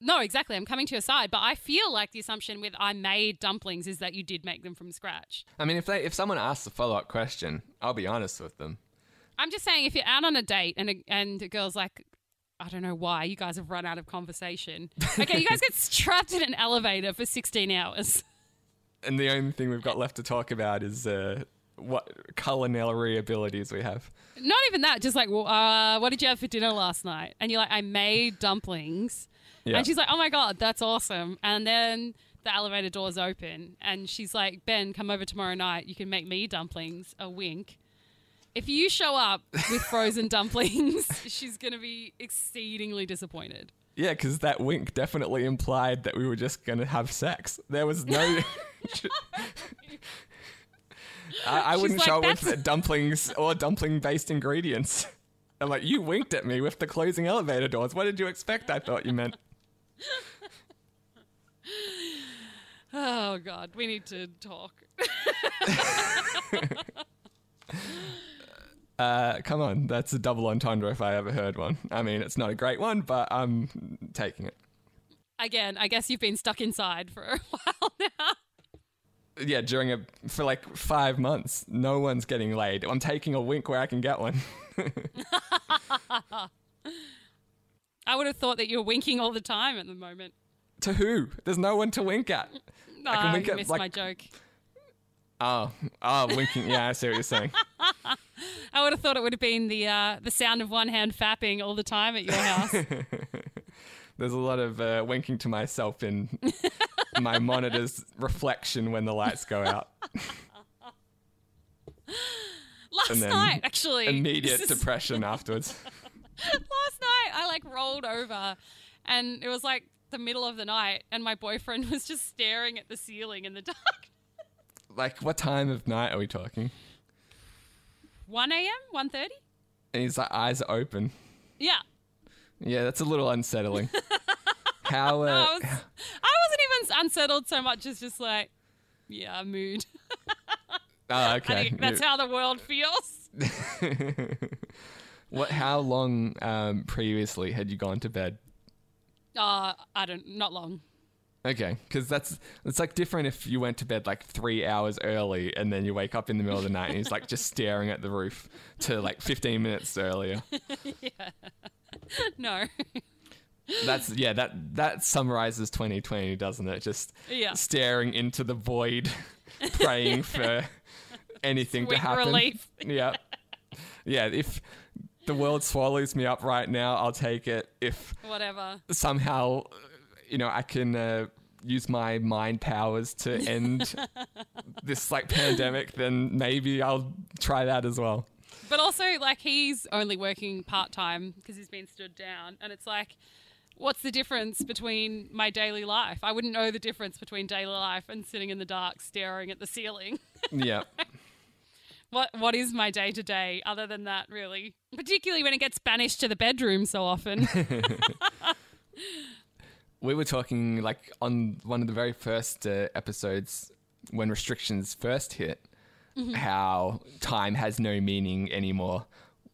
no exactly. I'm coming to your side, but I feel like the assumption with I made dumplings is that you did make them from scratch. I mean, if they if someone asks a follow up question, I'll be honest with them. I'm just saying, if you're out on a date and a, and a girl's like, I don't know why you guys have run out of conversation. Okay, you guys get trapped in an elevator for 16 hours. And the only thing we've got left to talk about is uh, what culinary abilities we have. Not even that, just like, well, uh, what did you have for dinner last night? And you're like, I made dumplings. Yeah. And she's like, oh my God, that's awesome. And then the elevator doors open and she's like, Ben, come over tomorrow night. You can make me dumplings. A wink. If you show up with frozen dumplings, she's going to be exceedingly disappointed. Yeah, because that wink definitely implied that we were just going to have sex. There was no. I, I wouldn't like, show up "That's- with dumplings or dumpling based ingredients. I'm like, you winked at me with the closing elevator doors. What did you expect? I thought you meant. Oh God, we need to talk. Uh, come on, that's a double entendre if I ever heard one. I mean, it's not a great one, but I'm taking it. Again, I guess you've been stuck inside for a while now. Yeah, during a for like five months, no one's getting laid. I'm taking a wink where I can get one. I would have thought that you're winking all the time at the moment. to who? There's no one to wink at. No, I can Ah, wink at, missed like- my joke. Oh, oh, winking. Yeah, I see what you're saying. I would have thought it would have been the uh, the sound of one hand fapping all the time at your house. There's a lot of uh, winking to myself in my monitor's reflection when the lights go out. Last night, actually, Immediate is- depression afterwards. last night I like rolled over and it was like the middle of the night and my boyfriend was just staring at the ceiling in the dark. Like, what time of night are we talking? 1 a.m., 1.30? And his like, eyes are open. Yeah. Yeah, that's a little unsettling. How? Uh, I, was, I wasn't even unsettled so much as just like, yeah, mood. oh, I okay. think that's how the world feels. What? How long um, previously had you gone to bed? Uh, I don't, not long. Okay, because that's it's like different if you went to bed like three hours early and then you wake up in the middle of the night and he's like just staring at the roof to like 15 minutes earlier. Yeah. No. That's yeah, that that summarizes 2020, doesn't it? Just Yeah. staring into the void, praying for anything to Sweet happen. relief. Yeah, yeah. If the world swallows me up right now, I'll take it. If Whatever. somehow, you know, I can uh, use my mind powers to end this like pandemic, then maybe I'll try that as well. But also, like, he's only working part time because he's been stood down. And it's like, what's the difference between my daily life? I wouldn't know the difference between daily life and sitting in the dark staring at the ceiling. Yeah. what What is my day to day other than that, really? Particularly when it gets banished to the bedroom so often. we were talking like on one of the very first uh, episodes when restrictions first hit how time has no meaning anymore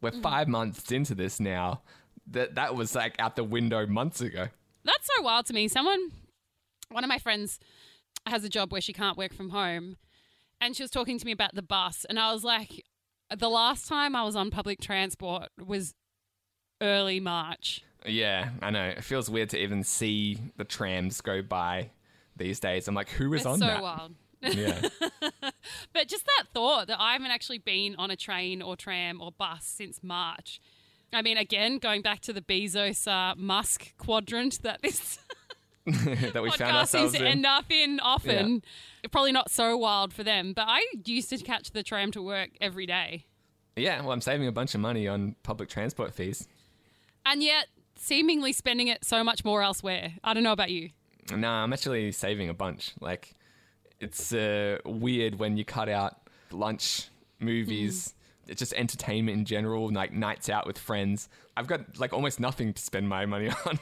we're five months into this now that that was like out the window months ago That's so wild to me. Someone, one of my friends, has a job where she can't work from home, and she was talking to me about the bus, and I was like, the last time I was on public transport was early March. yeah i know it feels weird to even see the trams go by these days i'm like who is It's on so that wild. yeah But just that thought that I haven't actually been on a train or tram or bus since March. I mean, again, going back to the Bezos uh, Musk quadrant that this that we found seems ourselves to in end up in often. Probably not so wild for them, but I used to catch the tram to work every day. yeah well i'm saving a bunch of money on public transport fees And yet, seemingly spending it so much more elsewhere. I don't know about you. No, I'm actually saving a bunch. Like, it's uh, weird when you cut out lunch, movies, it's just entertainment in general, like nights out with friends. I've got like almost nothing to spend my money on.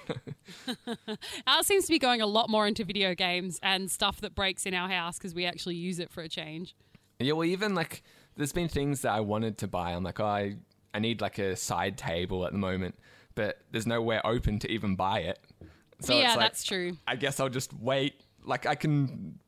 Ours seems to be going a lot more into video games and stuff that breaks in our house because we actually use it for a change. yeah, well, even like, there's been things that I wanted to buy. I'm like, oh, I, I need like a side table at the moment, but there's nowhere open to even buy it. So yeah, it's like, that's true. I guess I'll just wait. Like I can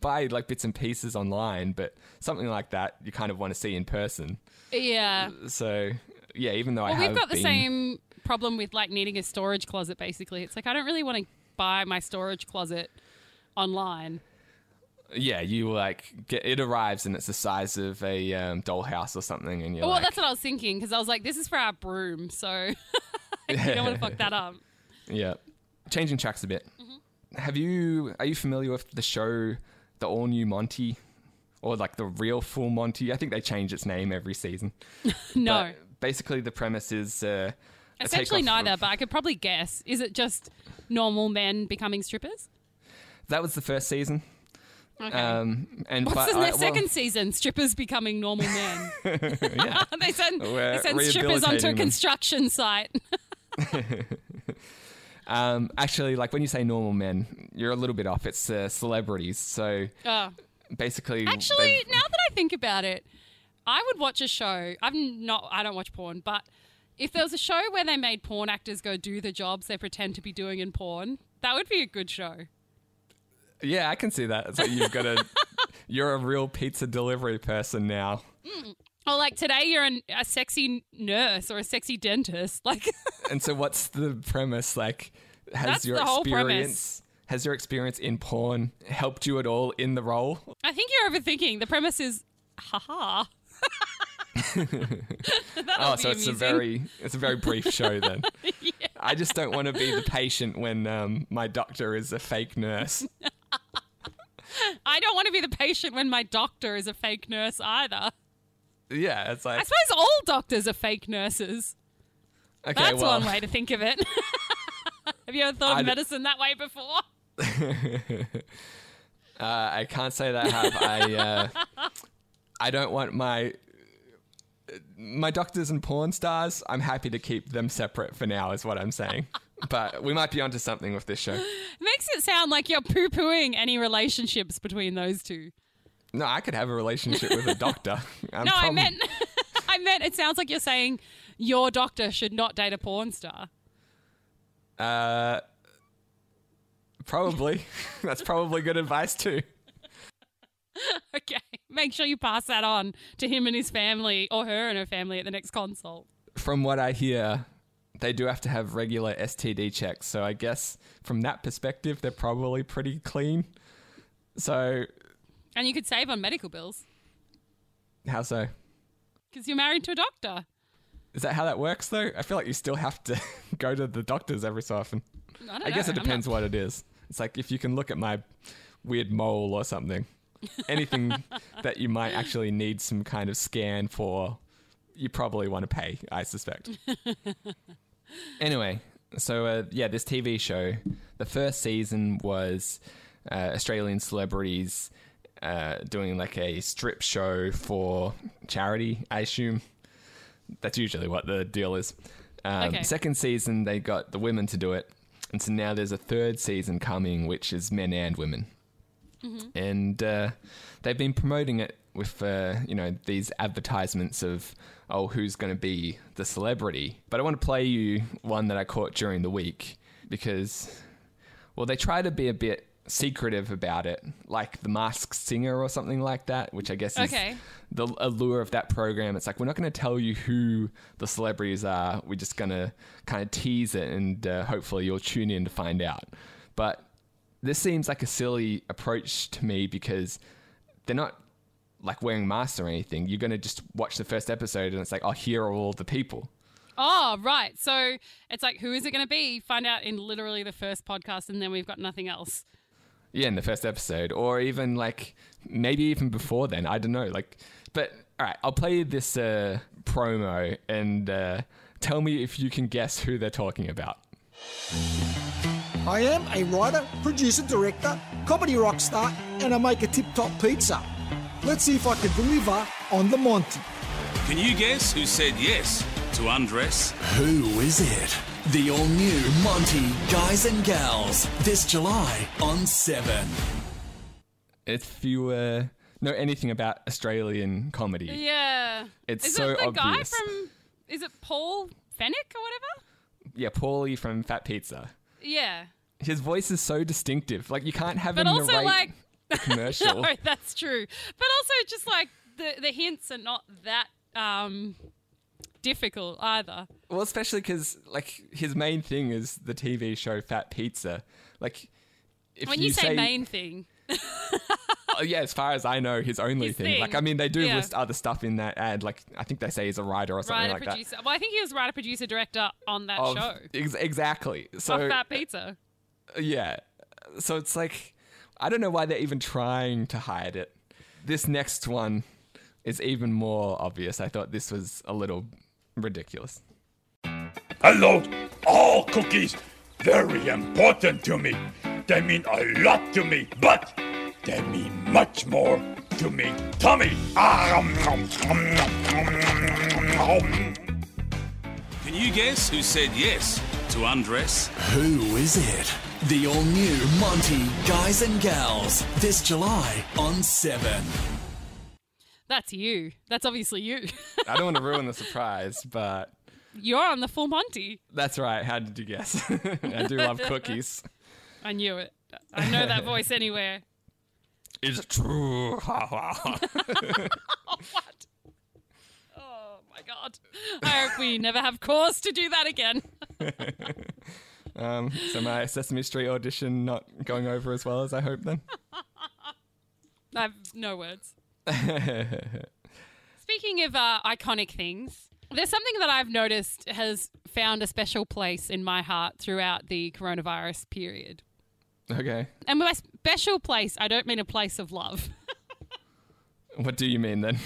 buy like bits and pieces online, but something like that you kind of want to see in person. Yeah. So yeah, even though I Well, have we've got the been- same problem with like needing a storage closet. Basically, it's like I don't really want to buy my storage closet online. yeah, you like get it arrives and it's the size of a um, dollhouse or something, and you're well, like, that's what I was thinking because I was like, this is for our broom, so you don't want to fuck that up. yeah. Changing tracks a bit. Mm-hmm. Have you are you familiar with the show, the all new Monty, or like the real full Monty? I think they change its name every season. No, But basically, the premise is uh, essentially neither. of- But I could probably guess. Is it just normal men becoming strippers? That was the first season. Okay. Um, and What's the I- next well, second season? Strippers becoming normal men. they send We're they send strippers onto a construction site. Um, actually, like when you say normal men, you're a little bit off. It's uh, celebrities. So oh. basically, Actually, they've- now that I think about it, I would watch a show. I'm not. I don't watch porn, but if there was a show where they made porn actors go do the jobs they pretend to be doing in porn, that would be a good show. yeah, I can see that. So you've got a, you're a real pizza delivery person now. Or like today, you're an, a sexy nurse or a sexy dentist. Like, And so, what's the premise? Like, has That's your experience, has your experience in porn helped you at all in the role? I think you're overthinking. The premise is, haha. oh, so it's a very, it's a very brief show then. yeah. I just don't want to be the patient when um, my doctor is a fake nurse. I don't want to be the patient when my doctor is a fake nurse either. Yeah, it's like I suppose all doctors are fake nurses. okay, That's well, one way to think of it. Have you ever thought I of medicine that way before? Uh, I can't say that I have. I uh, I don't want my my doctors and porn stars. I'm happy to keep them separate for now, is what I'm saying. but we might be onto something with this show. It makes it sound like you're poo pooing any relationships between those two. No, I could have a relationship with a doctor. No, I meant, I meant. It sounds like you're saying your doctor should not date a porn star. Uh, probably. That's probably good advice too. Okay, make sure you pass that on to him and his family, or her and her family at the next consult. From what I hear, they do have to have regular STD checks. So I guess from that perspective, they're probably pretty clean. So And you could save on medical bills how so? because you're married to a doctor. Is that how that works though? I feel like you still have to go to the doctors every so often. I, don't I guess know, it I'm depends not- what it is. It's like if you can look at my weird mole or something, anything that you might actually need some kind of scan for, you probably want to pay, I suspect. anyway, so uh, yeah, this TV show, the first season was uh, Australian celebrities uh, doing like a strip show for charity, I assume. That's usually what the deal is. Um, Okay. Second season, they got the women to do it. And so now there's a third season coming, which is men and women. And uh, they've been promoting it with, uh, you know, these advertisements of, oh, who's going to be the celebrity. But I want to play you one that I caught during the week because, well, they try to be a bit secretive about it, like The Masked Singer or something like that, which I guess is Okay. the allure of that program. It's like we're not going to tell you who the celebrities are. We're just going to kind of tease it, and uh, hopefully you'll tune in to find out. But this seems like a silly approach to me because they're not like wearing masks or anything. You're going to just watch the first episode, and it's like, oh, here are all the people. Oh, right. So it's like, who is it going to be? Find out in literally the first podcast, and then we've got nothing else. Yeah, in the first episode, or even like maybe even before then. I don't know. Like, but all right, I'll play you this uh, promo and uh, tell me if you can guess who they're talking about. I am a writer, producer, director, comedy rock star, and I make a tip top pizza. Let's see if I can deliver on the Monty. Can you guess who said yes to undress? Who is it? The all new Monty Guys and Gals this July on 7. If you uh, know anything about Australian comedy, Yeah. It's is so it the guy obvious. from? Is it Paul Fenech or whatever? yeah, Paulie from Fat Pizza. Yeah. His voice is so distinctive. Like you can't have But him also, narrate. like, commercial. no, that's true. But also, just like the the hints are not that um, difficult either. Well, especially because like his main thing is the TV show Fat Pizza. Like, if when you, say, main thing, oh, yeah, as far as I know, his only His thing. Like. I mean, they do Yeah. list other stuff in that ad. Like, I think they say he's a writer or something writer like producer. Well, I think he was writer producer director on that that. Of- show. ex- exactly. So of Fat Pizza. Uh, yeah, so it's like I don't know why they're even trying to hide it. This next one is even more obvious. I thought this was a little ridiculous. Hello, all cookies, very important to me. They mean a lot to me, but they mean much more to me. Tommy! Um. Can you guess who said yes to undress? Who is it? The all new Monty Guys and Gals this July on 7. That's you. That's obviously you. I don't want to ruin the surprise, but You're on the full Monty. that's right. How did you guess? I do love cookies. I knew it. I know that voice anywhere. It's true. What? Oh my god. I hope we never have cause to do that again. um, so my Sesame Street audition not going over as well as I hope then. I have no words. Speaking of uh, iconic things, there's something that I've noticed has found a special place in my heart throughout the coronavirus period. okay. And by special place, I don't mean a place of love. What do you mean then?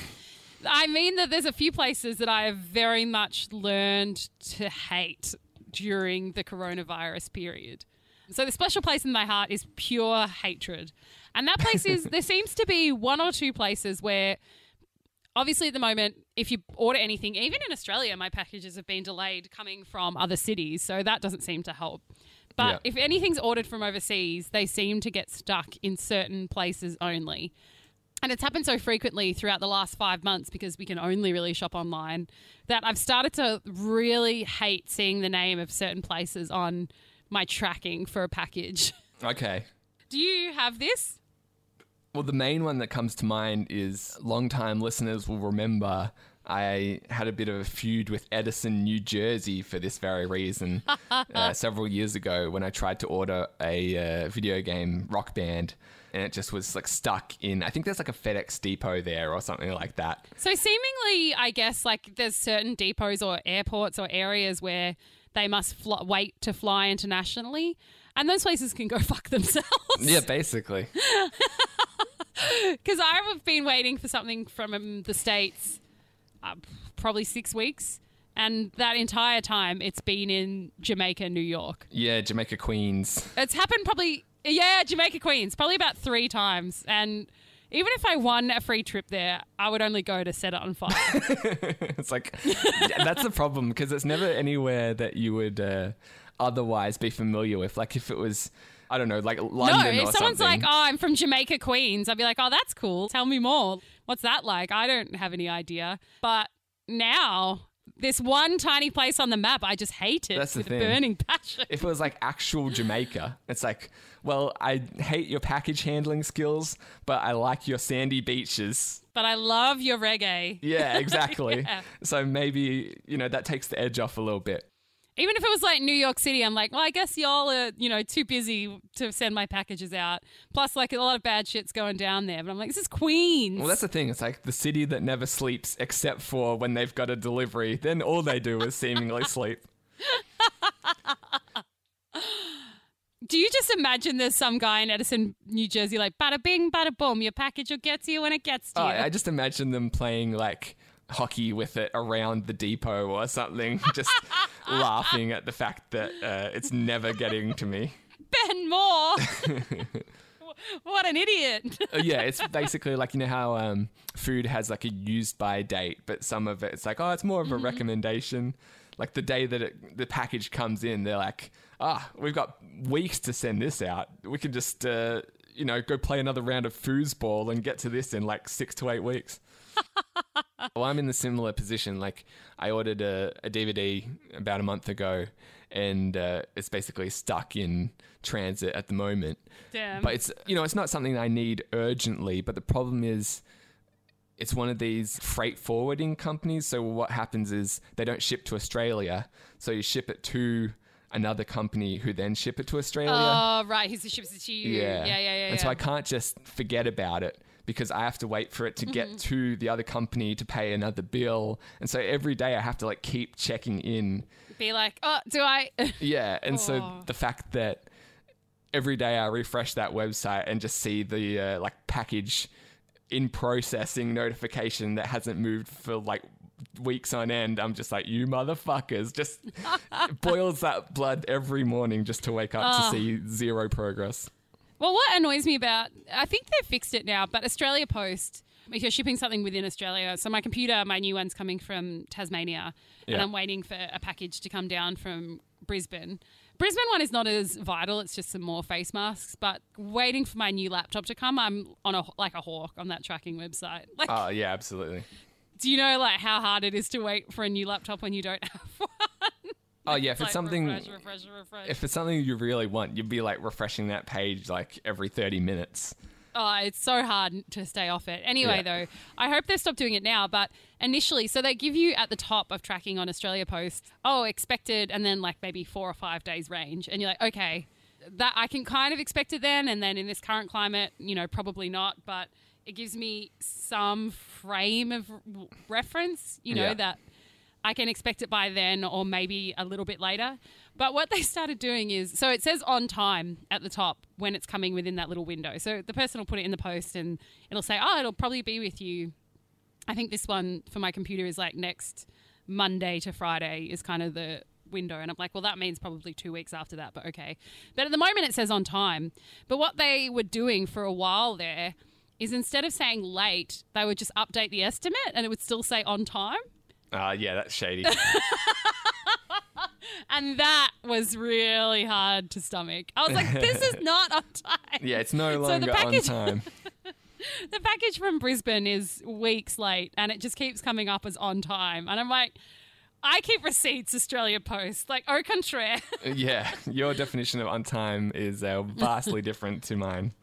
I mean that there's a few places that I have very much learned to hate during the coronavirus period. So the special place in my heart is pure hatred. And that place is there seems to be one or two places where obviously at the moment if you order anything even in Australia my packages have been delayed coming from other cities so that doesn't seem to help. But Yeah. if anything's ordered from overseas they seem to get stuck in certain places only. And it's happened so frequently throughout the last five months because we can only really shop online that I've started to really hate seeing the name of certain places on my tracking for a package. Okay. Do you have this? Well, the main one that comes to mind is long-time listeners will remember I had a bit of a feud with Edison, New Jersey for this very reason uh, several years ago when I tried to order a uh, video game rock band and it just was like stuck in, I think there's like a FedEx depot there or something like that. So, seemingly, I guess, like there's certain depots or airports or areas where they must fl- wait to fly internationally. And those places can go fuck themselves. Yeah, basically. Because I've been waiting for something from um, the States uh, probably six weeks. And that entire time, it's been in Jamaica, New York. Yeah, Jamaica Queens. It's happened probably, yeah, Jamaica Queens, probably about three times. And even if I won a free trip there, I would only go to set it on fire. it's like that's the problem because it's never anywhere that you would uh, otherwise be familiar with. Like if it was, I don't know, like London. no, if someone's something. like, oh, I'm from Jamaica Queens, I'd be like, oh, that's cool. Tell me more. What's that like? I don't have any idea. But now, this one tiny place on the map, I just hate it That's the with thing. a burning passion. if it was like actual Jamaica, it's like, well, I hate your package handling skills, but I like your sandy beaches. But I love your reggae. Yeah, exactly. Yeah. So maybe, you know, that takes the edge off a little bit. Even if it was like New York City, I'm like, well, I guess y'all are, you know, too busy to send my packages out. Plus, like, a lot of bad shit's going down there. But I'm like, this is Queens. Well, that's the thing. It's like the city that never sleeps except for when they've got a delivery. Then all they do is seemingly sleep. Do you just imagine there's some guy in Edison, New Jersey, like, bada bing, bada boom, your package will get to you when it gets to Oh, you? I just imagine them playing like hockey with it around the depot or something, just laughing at the fact that uh, it's never getting to me. Ben Moore. what an idiot. Uh, yeah, it's basically like you know how um, food has like a used by date, but some of it it's like oh, it's more of a recommendation. Like the day that it, the package comes in, they're like, ah, we've got weeks to send this out. We can just uh, you know go play another round of foosball and get to this in like six to eight weeks. Well, I'm in the similar position. Like I ordered a, a DVD about a month ago, and uh, it's basically stuck in transit at the moment. Damn. But it's you know it's not something I need urgently. But the problem is, it's one of these freight forwarding companies. So what happens is they don't ship to Australia, so you ship it to another company who then ship it to Australia. Oh, right. He's the ships it to you. Yeah. Yeah, yeah, yeah. And so. I can't just forget about it because I have to wait for it to Mm-hmm. get to the other company to pay another bill. And so every day I have to like keep checking in. Be like, oh, do I? Yeah. And so Oh. the fact that every day I refresh that website and just see the uh, like package in processing notification that hasn't moved for like weeks on end, I'm just like, you motherfuckers. Just boils that blood every morning just to wake up Ah. to see zero progress. Well, what annoys me about, I think they've fixed it now, but Australia Post, if you're shipping something within Australia, so my computer, my new one's coming from Tasmania, and I'm waiting for a package to come down from Brisbane. Brisbane one is not as vital; it's just some more face masks. But waiting for my new laptop to come, I'm on a like a hawk on that tracking website. Like, Oh, yeah, absolutely. do you know like how hard it is to wait for a new laptop when you don't have one? Oh yeah, if Like, it's something refresh, refresh, refresh. if it's something you really want, you'd be like refreshing that page like every 30 minutes. Oh, it's so hard to stay off it. Anyway, Yeah. though, I hope they've stopped doing it now. But initially, so they give you at the top of tracking on Australia Post, oh, expected, and then like maybe four or five days range. And you're like, okay, that I can kind of expect it then. And then in this current climate, you know, probably not. But it gives me some frame of reference, you know, Yeah. that I can expect it by then or maybe a little bit later. But what they started doing is so it says on time at the top when it's coming within that little window. So the person will put it in the post and it'll say, oh, it'll probably be with you. I think this one for my computer is like next Monday to Friday is kind of the window. And I'm like, well, that means probably two weeks after that, but okay. But at the moment it says on time. But what they were doing for a while there is instead of saying late, they would just update the estimate and it would still say on time. Uh, yeah, that's shady. And that was really hard to stomach. I was like, this is not on time. yeah, it's no So the longer on time. The package from Brisbane is weeks late and it just keeps coming up as on time. And I'm like, I keep receipts, Australia Post. Like, au contraire. yeah, your definition of on time is uh, vastly different to mine.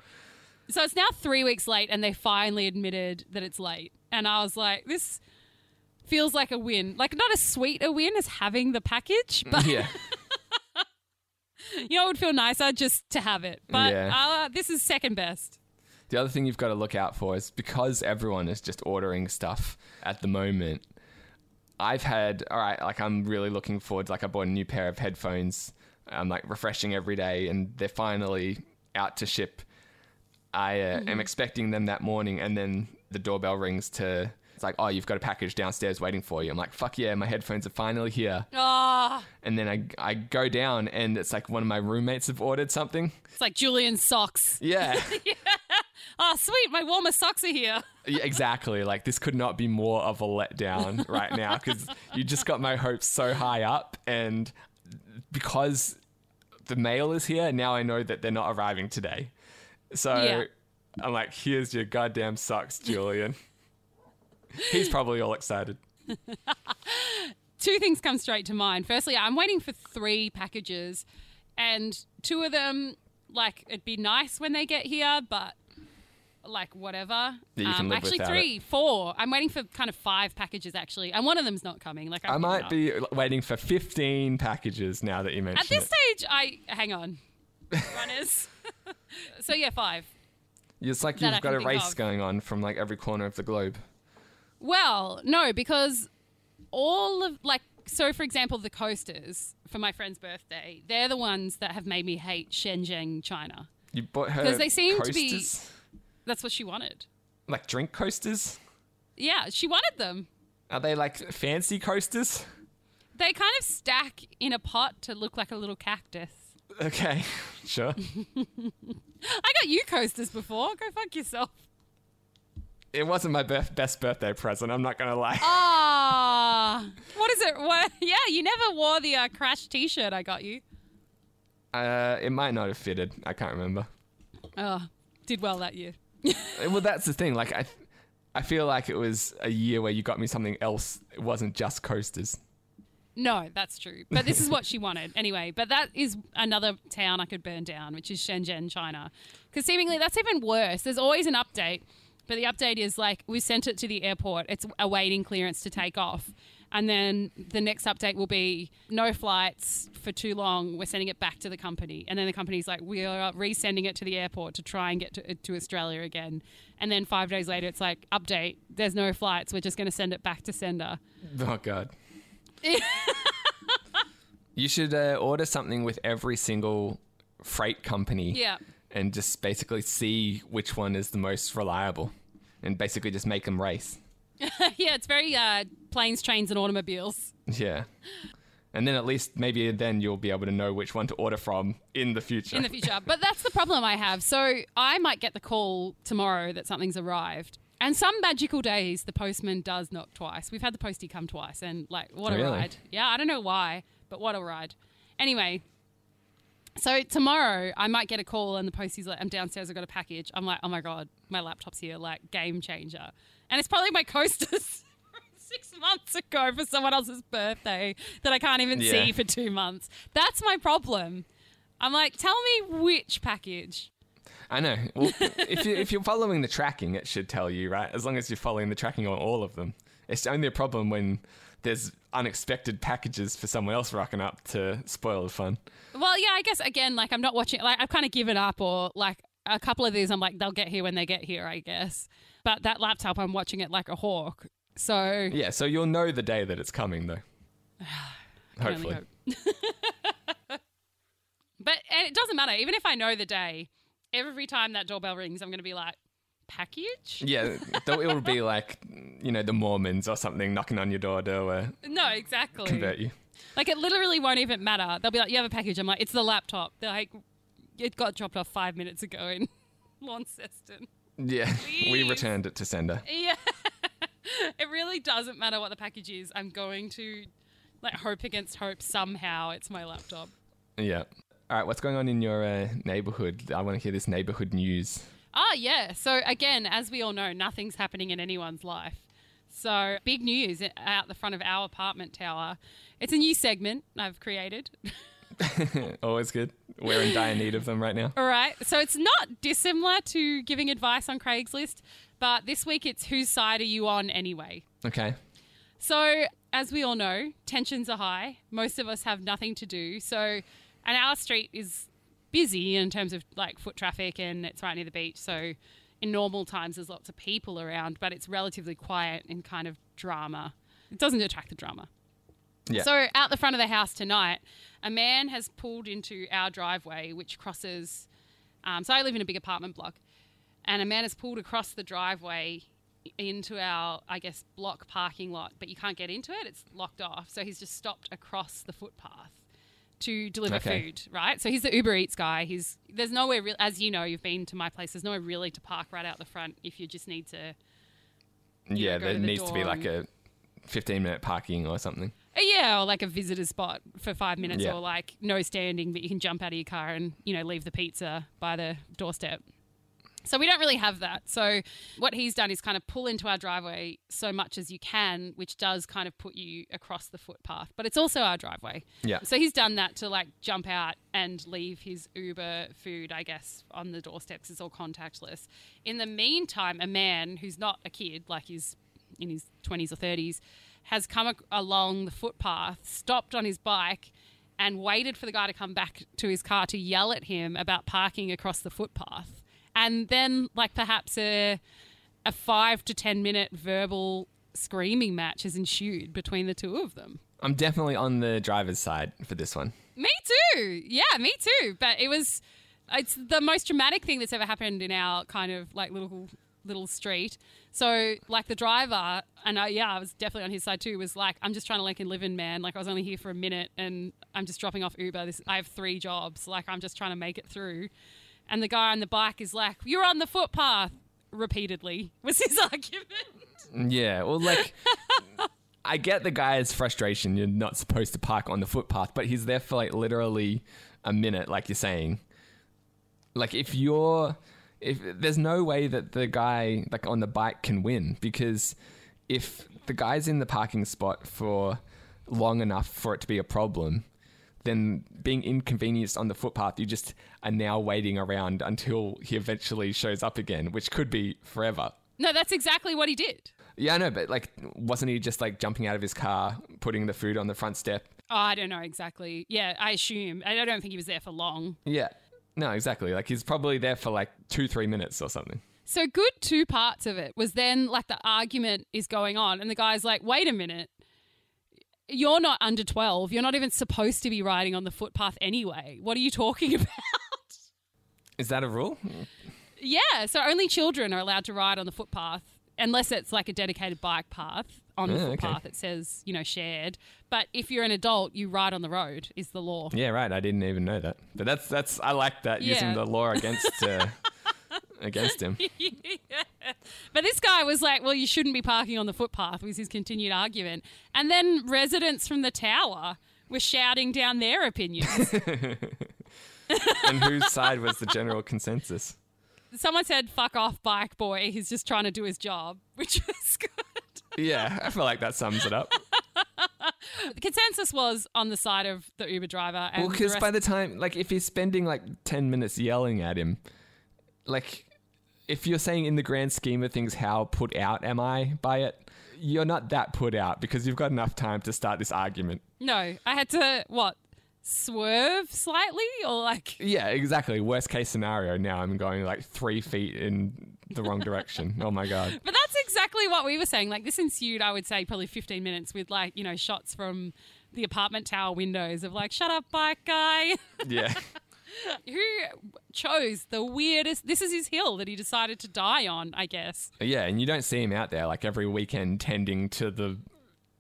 so it's now three weeks late and they finally admitted that it's late. And I was like, this feels like a win. Like, not as sweet a win as having the package, but Yeah, you know, it would feel nicer just to have it. But Yeah. uh, this is second best. the other thing you've got to look out for is because everyone is just ordering stuff at the moment. I've had all right, like I'm really looking forward. To, like I bought a new pair of headphones. I'm like refreshing every day, and they're finally out to ship. I uh, am expecting them that morning, and then the doorbell rings to. It's like, oh, you've got a package downstairs waiting for you. I'm like, fuck yeah, my headphones are finally here. Oh, And then I, I go down, and it's like one of my roommates have ordered something. it's like Julian's socks. Yeah. Oh, sweet, my warmer socks are here. Yeah, exactly. Like this could not be more of a letdown right now because you just got my hopes so high up, and because the mail is here now, I know that they're not arriving today. So Yeah. I'm like, here's your goddamn socks, Julian. He's probably all excited. Two things come straight to mind. Firstly, I'm waiting for three packages, and two of them, like, it'd be nice when they get here, but like whatever. Um, Yeah, you can live actually, without three, four. I'm waiting for kind of five packages actually, and one of them's not coming. Like, I've I might be waiting for 15 packages now that you mention At this it. stage, I hang on, runners. so yeah, five. It's like that you've got a race of. going on from like every corner of the globe. Well, no, because all of like so for example, the coasters for my friend's birthday, they're the ones that have made me hate Shenzhen, China. You bought her 'Cause they seem to be- coasters? That's what she wanted. like drink coasters. Yeah, she wanted them. Are they like fancy coasters? They kind of stack in a pot to look like a little cactus. Okay, sure. I got you coasters before. Go fuck yourself. It wasn't my best best birthday present. I'm not gonna lie. Ah, what is it? What? Yeah, you never wore the uh, crash T-shirt I got you. Uh, it might not have fitted. I can't remember. Oh, did well that year. Well, that's the thing. Like I, I feel like it was a year where you got me something else. It wasn't just coasters. No, that's true. But this is what she wanted anyway. But that is another town I could burn down, which is Shenzhen, China. Because seemingly that's even worse. There's always an update, but the update is like we sent it to the airport. It's awaiting clearance to take off. And then the next update will be no flights for too long. We're sending it back to the company. And then the company's like, we are resending it to the airport to try and get to, to Australia again. And then five days later, it's like, update, there's no flights. We're just going to send it back to sender. Oh god. you should uh, order something with every single freight company. Yeah. And just basically see which one is the most reliable, and basically just make them race. yeah, it's very uh, planes, trains, and automobiles. Yeah. And then at least maybe then you'll be able to know which one to order from in the future. in the future. But that's the problem I have. So I might get the call tomorrow that something's arrived. And some magical days, the postman does knock twice. We've had the postie come twice, and like, what a Really? ride. Yeah, I don't know why, but what a ride. Anyway, so tomorrow I might get a call, and the postie's like, I'm downstairs, I've got a package. I'm like, oh my God, my laptop's here, like, game changer. And it's probably my coasters. from Six months ago for someone else's birthday that I can't even Yeah. see for two months. That's my problem. I'm like, tell me which package. I know. Well, if, you, if you're following the tracking, it should tell you, right? As long as you're following the tracking on all of them. It's only a problem when there's unexpected packages for someone else rocking up to spoil the fun. Well, yeah, I guess again, like I'm not watching. Like I've kind of given up, or like a couple of these, I'm like they'll get here when they get here, I guess. But that laptop, I'm watching it like a hawk. So Yeah, so you'll know the day that it's coming, though. Hopefully. hope. but and it doesn't matter. Even if I know the day, every time that doorbell rings, I'm going to be like, package? Yeah, though it will be like, you know, the Mormons or something knocking on your door to uh, No, exactly. convert you. Like it literally won't even matter. They'll be like, "You have a package." I'm like, "It's the laptop." They're like, "It got dropped off five minutes ago in Launceston." Yeah, we returned it to sender. Yeah, it really doesn't matter what the package is. I'm going to like hope against hope somehow it's my laptop. Yeah. All right, what's going on in your uh, neighborhood? I want to hear this neighborhood news. Ah, yeah. So again, as we all know, nothing's happening in anyone's life. So big news out the front of our apartment tower. It's a new segment I've created. Always good. We're in dire need of them right now. All right. So it's not dissimilar to giving advice on Craigslist, but this week it's whose side are you on anyway? Okay. So, as we all know, tensions are high. Most of us have nothing to do. So, and our street is busy in terms of like foot traffic and it's right near the beach. So, in normal times, there's lots of people around, but it's relatively quiet and kind of drama. It doesn't attract the drama. Yeah. So, out the front of the house tonight, a man has pulled into our driveway, which crosses. Um, so, I live in a big apartment block, and a man has pulled across the driveway into our, I guess, block parking lot, but you can't get into it. It's locked off. So, he's just stopped across the footpath to deliver Okay. food, right? So, he's the Uber Eats guy. He's There's nowhere, re- as you know, you've been to my place, there's nowhere really to park right out the front if you just need to yeah, go there to the needs to be like a 15 minute parking or something. Uh, Yeah, or like a visitor spot for five minutes, Yeah. or like no standing, but you can jump out of your car and you know leave the pizza by the doorstep. So we don't really have that. So what he's done is kind of pull into our driveway so much as you can, which does kind of put you across the footpath. But it's also our driveway. Yeah. So he's done that to like jump out and leave his Uber food, I guess, on the doorsteps. It's all contactless. In the meantime, a man who's not a kid, like he's in his 20s or 30s, has come along the footpath, stopped on his bike, and waited for the guy to come back to his car to yell at him about parking across the footpath. And then, like, perhaps a, a five to 10 minute verbal screaming match has ensued between the two of them. I'm definitely on the driver's side for this one. Me too. Yeah, me too. But it was it's the most dramatic thing that's ever happened in our kind of like little little street. So like the driver and I, yeah, I was definitely on his side too. Was like, I'm just trying to like live in, man. Like I was only here for a minute and I'm just dropping off Uber. This I have three jobs. Like I'm just trying to make it through. And the guy on the bike is like, "You're on the footpath." Repeatedly was his argument. Yeah, well, like, I get the guy's frustration. You're not supposed to park on the footpath, but he's there for like literally a minute, like you're saying. Like, if you're, if there's no way that the guy like on the bike can win because if the guy's in the parking spot for long enough for it to be a problem, then being inconvenienced on the footpath, you just are now waiting around until he eventually shows up again, which could be forever. No, that's exactly what he did. Yeah, I know, but like, wasn't he just like jumping out of his car, putting the food on the front step? Oh, I don't know exactly. Yeah, I assume. I don't think he was there for long. Yeah. No, exactly. Like, he's probably there for like two, three minutes or something. So good two parts of it was then like the argument is going on and the guy's like, "Wait a minute. You're not under 12. You're not even supposed to be riding on the footpath anyway. What are you talking about?" Is that a rule? yeah, so only children are allowed to ride on the footpath unless it's like a dedicated bike path on the Oh, okay. footpath it says, you know, shared. But if you're an adult, you ride on the road is the law. Yeah, right. I didn't even know that. But that's that's I like that using Yeah. the law against uh, against him. But this guy was like, well, you shouldn't be parking on the footpath, was his continued argument. And then residents from the tower were shouting down their opinions. and whose side was the general consensus? Someone said, fuck off, bike boy. He's just trying to do his job, which was good. Yeah, I feel like that sums it up. The consensus was on the side of the Uber driver. And Well, because by the time, like, if he's spending like 10 minutes yelling at him, like, if you're saying in the grand scheme of things, how put out am I by it? You're not that put out because you've got enough time to start this argument. no, I had to, what, swerve slightly? Or like, Yeah, exactly. Worst case scenario. Now I'm going like three feet in the wrong direction. Oh my God. But that's exactly what we were saying. Like this ensued, I would say, probably 15 minutes with like, you know, shots from the apartment tower windows of like, shut up, bike guy. Yeah. Who chose the weirdest? This is his hill that he decided to die on, I guess. Yeah, and you don't see him out there like every weekend tending to the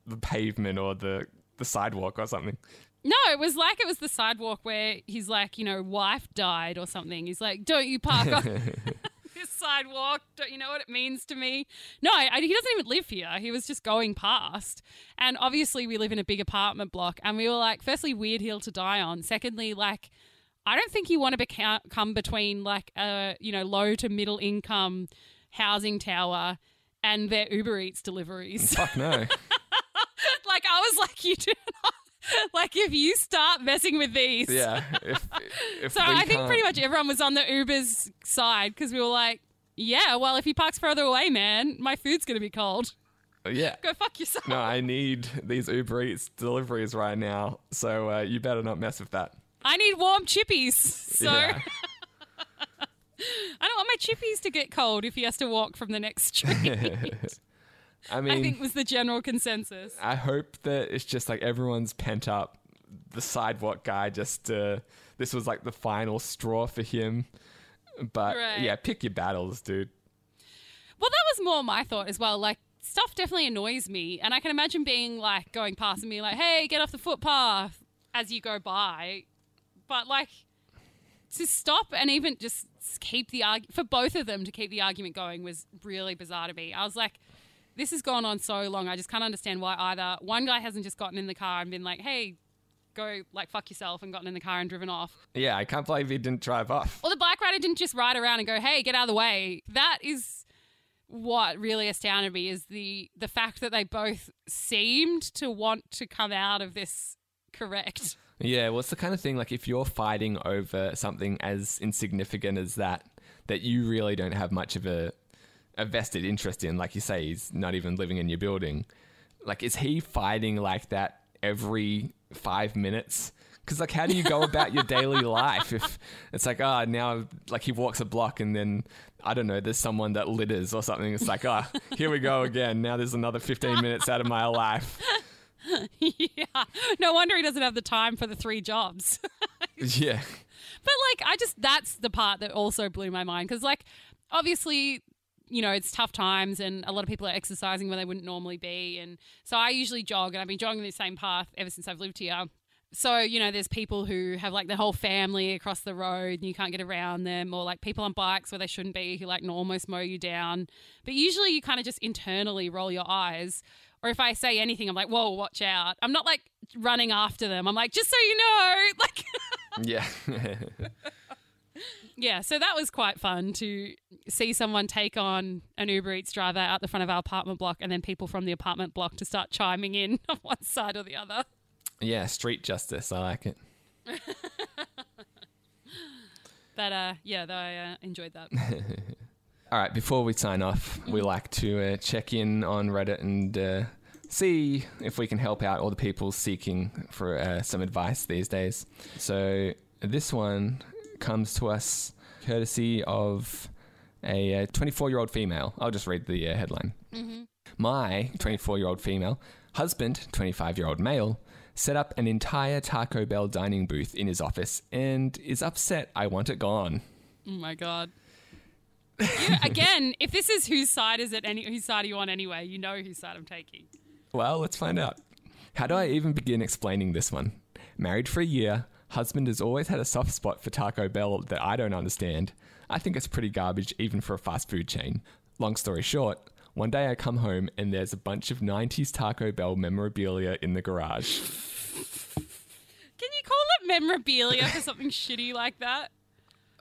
the pavement or the the sidewalk or something. No, it was like it was the sidewalk where his like, you know, wife died or something. He's like, don't you park on this sidewalk? Don't you know what it means to me? No, I, he doesn't even live here. He was just going past. And obviously, we live in a big apartment block. And we were like, firstly, weird hill to die on. Secondly, like, I don't think you want to beca- come between like a, you know, low to middle income housing tower and their Uber Eats deliveries. Fuck no. like I was like, you do not. Like if you start messing with these, yeah. If, if So I think pretty much everyone was on the Uber's side because we were like, yeah, well, if he parks further away, man, my food's gonna be cold. Yeah. Go fuck yourself. No, I need these Uber Eats deliveries right now, so uh, you better not mess with that. I need warm chippies. So Yeah. I don't want my chippies to get cold if he has to walk from the next street. I mean, I think was the general consensus. I hope that it's just like everyone's pent up. The sidewalk guy just uh, this was like the final straw for him. But Right. yeah, pick your battles, dude. Well, that was more my thought as well. Like, stuff definitely annoys me. And I can imagine being like going past and being like, hey, get off the footpath as you go by. But like, to stop and even just keep the argument, for both of them to keep the argument going was really bizarre to me. I was like, this has gone on so long. I just can't understand why either one guy hasn't just gotten in the car and been like, hey, go like fuck yourself and gotten in the car and driven off. Yeah, I can't believe he didn't drive off. Or the bike rider didn't just ride around and go, "Hey, get out of the way." That is what really astounded me is the the fact that they both seemed to want to come out of this correct. Yeah, well, it's the kind of thing like if you're fighting over something as insignificant as that, that you really don't have much of a, a vested interest in. Like you say, he's not even living in your building. Like, is he fighting like that every five minutes? Because, like, how do you go about your daily life if it's like, ah, now, like, he walks a block and then, I don't know, there's someone that litters or something. It's like, ah, here we go again. Now there's another 15 minutes out of my life. yeah. No wonder he doesn't have the time for the three jobs. Yeah. But like, I just that's the part that also blew my mind because like, obviously, you know, it's tough times and a lot of people are exercising where they wouldn't normally be, and so I usually jog and I've been jogging the same path ever since I've lived here. So you know, there's people who have like their whole family across the road and you can't get around them, or like people on bikes where they shouldn't be who like almost mow you down. But usually, you kind of just internally roll your eyes. Or if I say anything, I'm like, "Whoa, watch out!" I'm not like running after them. I'm like, "Just so you know, like." Yeah. Yeah, so that was quite fun to see someone take on an Uber Eats driver out the front of our apartment block and then people from the apartment block to start chiming in on one side or the other. Yeah, street justice. I like it. But uh, yeah, though I uh, enjoyed that. All right, before we sign off, we like to uh, check in on Reddit and uh, see if we can help out all the people seeking for uh, some advice these days. So this one comes to us courtesy of a 24 year old female. I'll just read the uh, headline. My 24 year old female husband, 25 year old male, set up an entire Taco Bell dining booth in his office and is upset I want it gone. oh my god. You, again, if this is whose side is it? Any whose side are you on anyway? You know whose side I'm taking. Well, let's find out. How do I even begin explaining this one? Married for a year, husband has always had a soft spot for Taco Bell that I don't understand. I think it's pretty garbage even for a fast food chain. Long story short, one day I come home and there's a bunch of 90s Taco Bell memorabilia in the garage. Can you call it memorabilia for something shitty like that?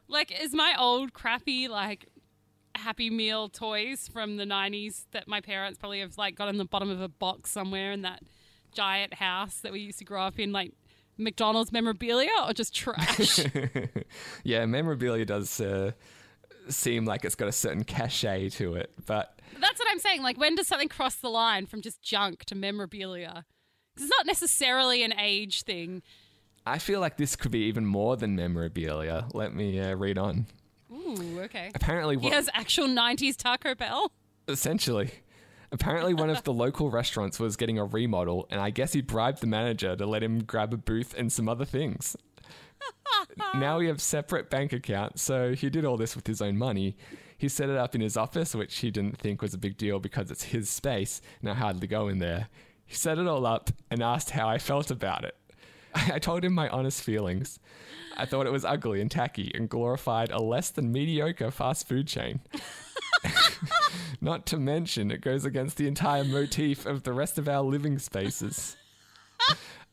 Like, is my old crappy like Happy Meal toys from the '90s that my parents probably have like got in the bottom of a box somewhere in that giant house that we used to grow up in, like McDonald's memorabilia, or just trash? yeah, memorabilia does uh, seem like it's got a certain cachet to it, but That's what I'm saying. Like, when does something cross the line from just junk to memorabilia? 'Cause It's not necessarily an age thing. I feel like this could be even more than memorabilia. Let me uh, read on. Ooh, okay. Apparently, He has actual '90s Taco Bell. Essentially. Apparently, one of the local restaurants was getting a remodel, and I guess he bribed the manager to let him grab a booth and some other things. now we have separate bank accounts, so he did all this with his own money. He set it up in his office, which he didn't think was a big deal because it's his space, and I hardly go in there. He set it all up and asked how I felt about it. I told him my honest feelings. I thought it was ugly and tacky and glorified a less than mediocre fast food chain. Not to mention, it goes against the entire motif of the rest of our living spaces.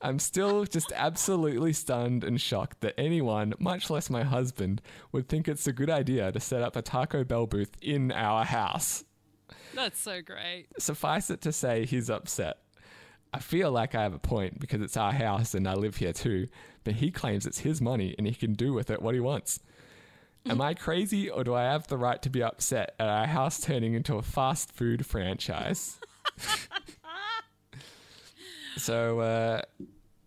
I'm still just absolutely stunned and shocked that anyone, much less my husband, would think it's a good idea to set up a Taco Bell booth in our house. That's so great. Suffice it to say, he's upset. I feel like I have a point because it's our house and I live here too, but he claims it's his money and he can do with it what he wants. Am I crazy or do I have the right to be upset at our house turning into a fast food franchise? so uh,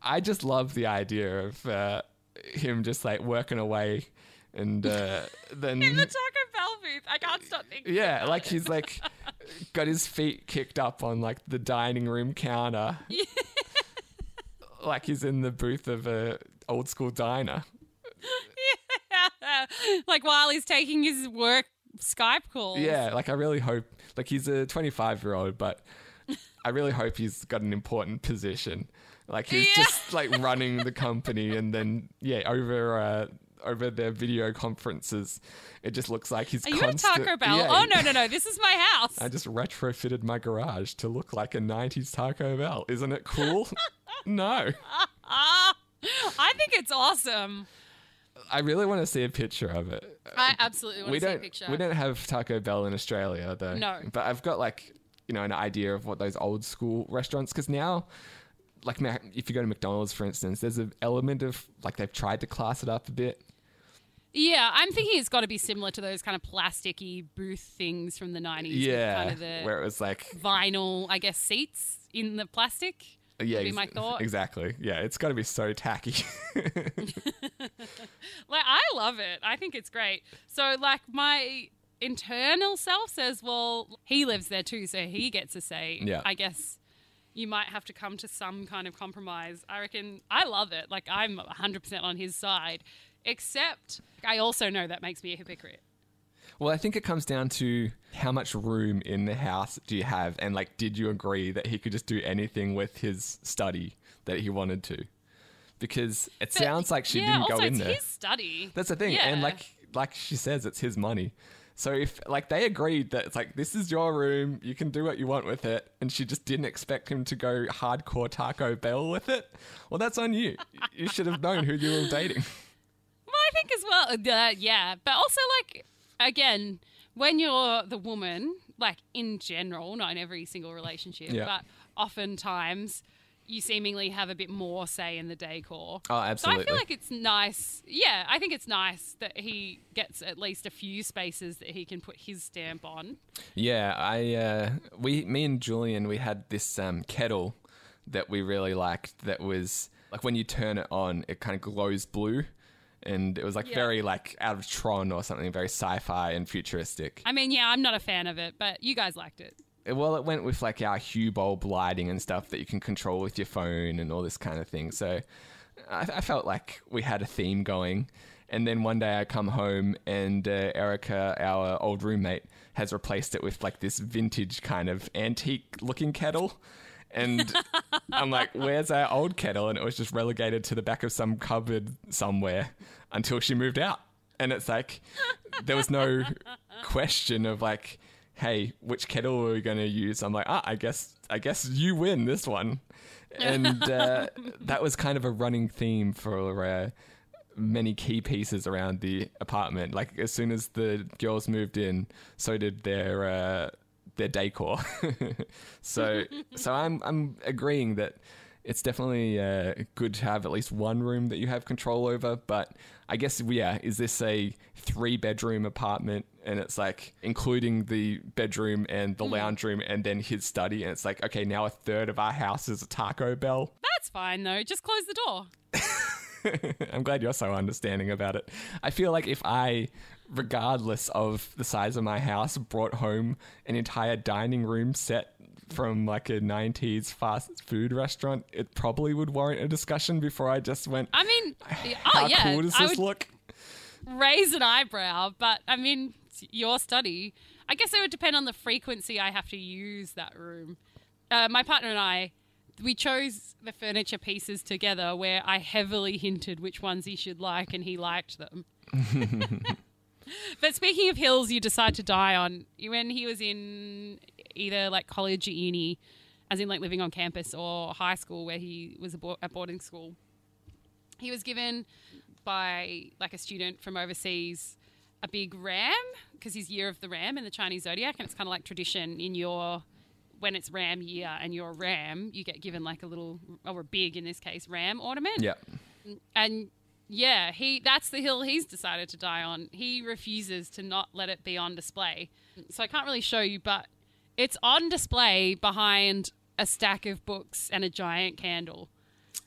I just love the idea of uh, him just like working away and uh, then In the Taco Bell booth, I can't stop thinking. yeah, like it. he's like got his feet kicked up on like the dining room counter. like he's in the booth of a old school diner. like while he's taking his work Skype calls. Yeah, like I really hope like he's a 25 year old, but I really hope he's got an important position. Like he's Yeah. just like running the company, and then yeah, over uh, over their video conferences, it just looks like he's. Are you at Taco Bell? Yeah, oh no, no, no! This is my house. I just retrofitted my garage to look like a 90s Taco Bell. Isn't it cool? no. I think it's awesome. I really want to see a picture of it. I absolutely want we to see don't a picture. we don't have Taco Bell in Australia though. No. But I've got like, you know, an idea of what those old school restaurants cuz now like if you go to McDonald's for instance, there's an element of like they've tried to class it up a bit. Yeah, I'm thinking it's got to be similar to those kind of plasticky booth things from the 90s. Yeah. kind of the where it was like vinyl, I guess, seats in the plastic. yeah, ex- my thought. Exactly. Yeah, it's got to be so tacky. Like I love it. I think it's great. So like my internal self says, well, he lives there too, so he gets a say. Yeah. I guess you might have to come to some kind of compromise. I reckon I love it. Like I'm 100% on his side, except I also know that makes me a hypocrite. Well, I think it comes down to how much room in the house do you have, and like, did you agree that he could just do anything with his study that he wanted to? Because it But, sounds like she yeah, didn't also go in it's there. his study. That's the thing, and like, like she says, it's his money. So if like they agreed that it's like this is your room, you can do what you want with it, and she just didn't expect him to go hardcore Taco Bell with it, well, that's on you. you should have known who you were dating. Well, I think as well. Uh, yeah, but also like again, when you're the woman, like in general, not in every single relationship, Yeah. but oftentimes you seemingly have a bit more say in the decor. Oh, absolutely. So I feel like it's nice. Yeah, I think it's nice that he gets at least a few spaces that he can put his stamp on. Yeah, I uh, we me and Julian we had this um, kettle that we really liked. That was like when you turn it on, it kind of glows blue, and it was like Yeah. very like out of Tron or something, very sci-fi and futuristic. I mean, yeah, I'm not a fan of it, but you guys liked it. Well, it went with like our Hue bulb lighting and stuff that you can control with your phone and all this kind of thing. So I, I felt like we had a theme going. And then one day I come home and uh, Erica, our old roommate, has replaced it with like this vintage kind of antique looking kettle. And I'm like, where's our old kettle? And it was just relegated to the back of some cupboard somewhere until she moved out. And it's like, there was no question of like, hey, which kettle are we going to use? I'm like, ah, I guess, I guess you win this one. And uh, that was kind of a running theme for uh, many key pieces around the apartment. Like as soon as the girls moved in, so did their uh, their decor. so so I'm I'm agreeing that it's definitely uh, good to have at least one room that you have control over. But I guess yeah, is this a three bedroom apartment? And it's like including the bedroom and the hmm. lounge room and then his study. And it's like, okay, now a third of our house is a Taco Bell. That's fine though. Just close the door. I'm glad you're so understanding about it. I feel like if I, regardless of the size of my house, brought home an entire dining room set from like a 90s fast food restaurant, it probably would warrant a discussion before I just went, I mean, how oh yeah, cool does I this would look? Raise an eyebrow, but I mean, your study. I guess it would depend on the frequency I have to use that room. Uh, my partner and I, we chose the furniture pieces together where I heavily hinted which ones he should like, and he liked them. but speaking of hills you decide to die on, when he was in either like college or uni, as in like living on campus or high school where he was a boarding school, he was given by like a student from overseas a big ram because he's year of the ram in the Chinese zodiac, and it's kind of like tradition in your when it's ram year and you're a ram, you get given like a little or a big in this case ram ornament. Yeah. And yeah, he that's the hill he's decided to die on. He refuses to not let it be on display. So I can't really show you, but it's on display behind a stack of books and a giant candle.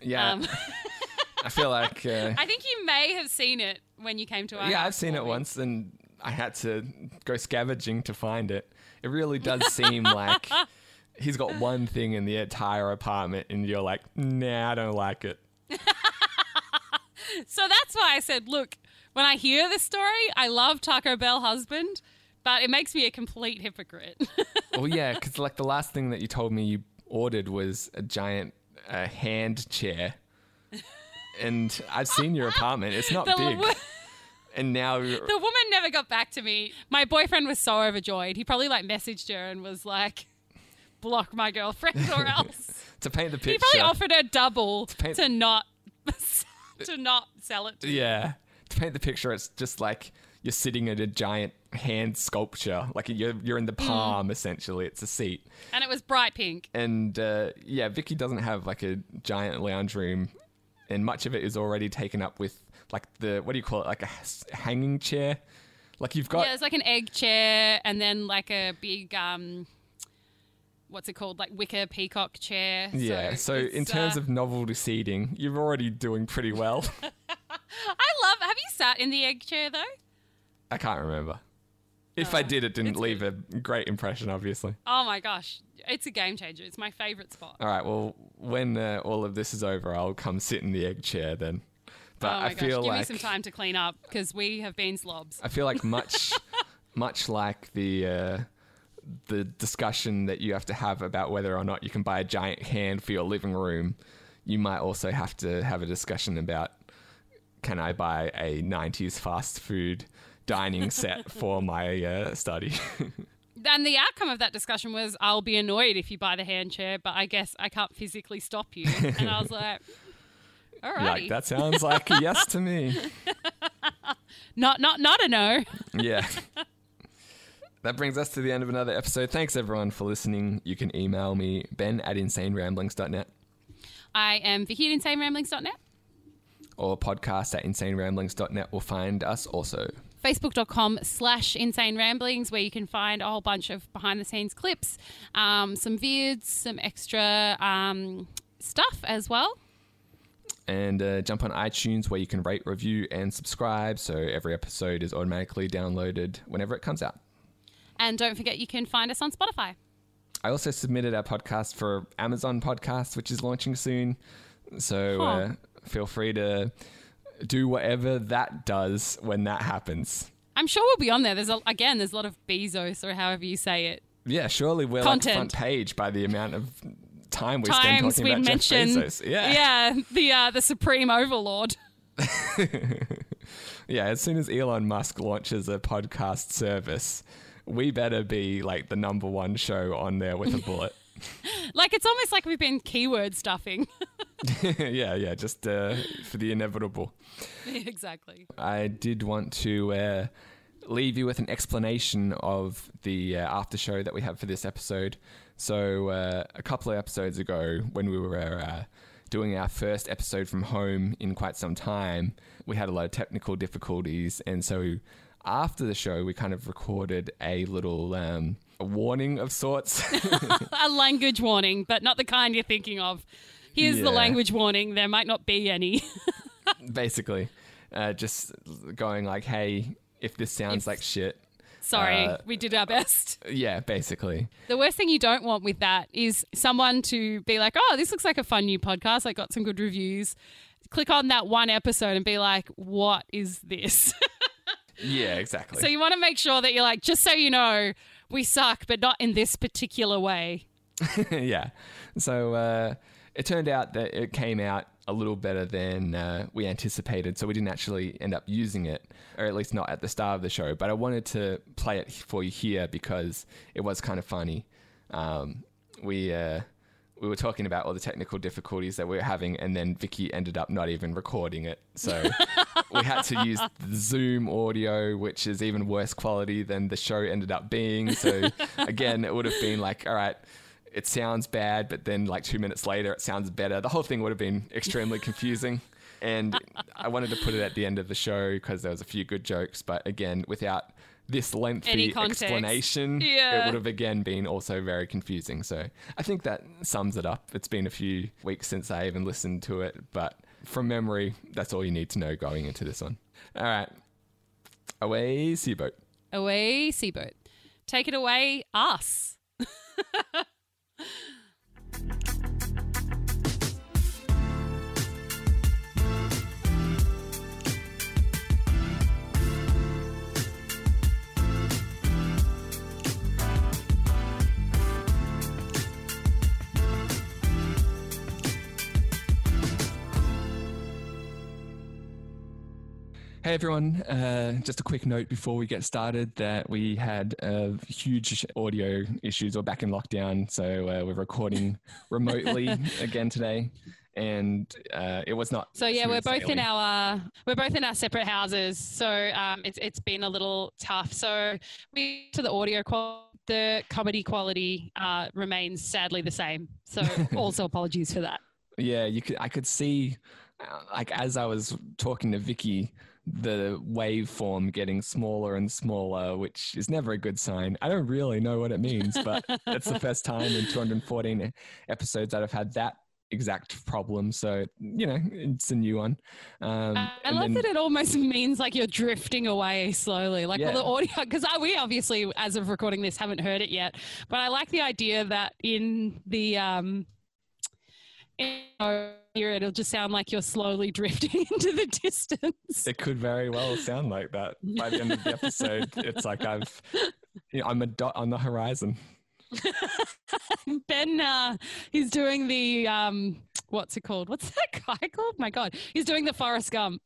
Yeah. Um, I feel like. Uh, I think you may have seen it when you came to our yeah, I've seen it once and I had to go scavenging to find it. It really does seem like he's got one thing in the entire apartment and you're like, nah, I don't like it. So that's why I said, look, when I hear this story, I love Taco Bell husband, but it makes me a complete hypocrite. well, yeah, because like the last thing that you told me you ordered was a giant uh, hand chair. And I've seen your apartment. It's not The big. wo- And now the woman never got back to me. My boyfriend was so overjoyed. He probably like messaged her and was like, block my girlfriend or else. to paint the picture, he probably offered her double to, paint- not to not sell it to Yeah. To paint the picture, it's just like you're sitting at a giant hand sculpture. Like you're, you're in the Mm. palm, essentially. It's a seat. And it was bright pink. And uh, yeah, Vicki doesn't have like a giant lounge room, and much of it is already taken up with like the what do you call it? Like a hanging chair. Like you've got yeah, it's like an egg chair and then like a big um what's it called? Like wicker peacock chair. yeah. So, in terms uh, of novelty seating, you're already doing pretty well. I love have you sat in the egg chair though? I can't remember. If I did, it didn't leave a great impression, obviously. Oh my gosh. It's a game changer. It's my favorite spot. All right. Well, when uh, all of this is over, I'll come sit in the egg chair then. But oh my I gosh. feel Give like me some time to clean up because we have been slobs. I feel like much, much like the uh, the discussion that you have to have about whether or not you can buy a giant hand for your living room, you might also have to have a discussion about can I buy a '90s fast food dining set for my uh, study? And the outcome of that discussion was I'll be annoyed if you buy the hand chair, but I guess I can't physically stop you. And I was like, all right. Like that sounds like a yes to me. Not not not a no. Yeah. That brings us to the end of another episode. Thanks everyone for listening. You can email me, ben at insaneramblings.net I am Vicki at insaneramblings.net. or podcast at insaneramblings.net will find us also. Facebook.com slash insane ramblings, where you can find a whole bunch of behind the scenes clips, um, some vids, some extra um, stuff as well. And uh, jump on iTunes where you can rate, review, and subscribe so every episode is automatically downloaded whenever it comes out. And don't forget, you can find us on Spotify. I also submitted our podcast for Amazon Podcast, which is launching soon. So uh, feel free to do whatever that does when that happens. I'm sure we'll be on there. There's a, again, there's a lot of Bezos or however you say it. Yeah, surely we're like Content. front page by the amount of time we spend we talking about mention, Jeff Bezos. Yeah. yeah, the uh, the supreme overlord. Yeah, as soon as Elon Musk launches a podcast service, we better be like the number one show on there with a bullet. Like it's almost like we've been keyword stuffing. yeah, yeah, just uh, for the inevitable. exactly. I did want to uh, leave you with an explanation of the uh, after show that we have for this episode. So, uh, a couple of episodes ago, when we were uh, doing our first episode from home in quite some time, we had a lot of technical difficulties. And so, after the show, we kind of recorded a little um, a warning of sorts. a language warning, but not the kind you're thinking of. Here's the language warning. There might not be any. basically. Uh, just going like, hey, if this sounds If- like shit. Sorry, uh, we did our best. Yeah, basically. The worst thing you don't want with that is someone to be like, oh, this looks like a fun new podcast. I got some good reviews. Click on that one episode and be like, what is this? Yeah, exactly. so you want to make sure that you're like, just so you know, we suck, but not in this particular way. yeah. So uh, it turned out that it came out a little better than uh, we anticipated. So we didn't actually end up using it, or at least not at the start of the show. But I wanted to play it for you here because it was kind of funny. Um, we. Uh, we were talking about all the technical difficulties that we were having, and then Vicki ended up not even recording it. So we had to use the Zoom audio, which is even worse quality than the show ended up being. So again, it would have been like, all right, it sounds bad, but then like two minutes later, it sounds better. The whole thing would have been extremely confusing. And I wanted to put it at the end of the show because there was a few good jokes, but again, without this lengthy explanation, Yeah. it would have again been also very confusing. So I think that sums it up. It's been a few weeks since I even listened to it, but from memory, that's all you need to know going into this one. All right. Away, Seaboat. Away, Seaboat. Take it away, us. you Hey everyone, uh, just a quick note before we get started that we had uh, huge audio issues. We're back in lockdown, so uh, we're recording remotely again today, and uh, it was not. So yeah, we're both in our we're both in our separate houses. So um, it's it's been a little tough. So we to the audio quality, the comedy quality uh, remains sadly the same. So also apologies for that. Yeah, you could. I could see, uh, like as I was talking to Vicki, the waveform getting smaller and smaller, which is never a good sign. I don't really know what it means, but it's the first time in 214 episodes that I've had that exact problem. So you know, it's a new one. Um, I and love then- that it almost means like you're drifting away slowly, like Yeah. the audio. Because we obviously, as of recording this, haven't heard it yet. But I like the idea that in the um, here it'll just sound like you're slowly drifting into the distance. It could very well sound like that by the end of the episode. it's like I've, you know, I'm a dot on the horizon. Ben, uh, he's doing the um, what's it called? What's that guy called? My God, he's doing the Forrest Gump.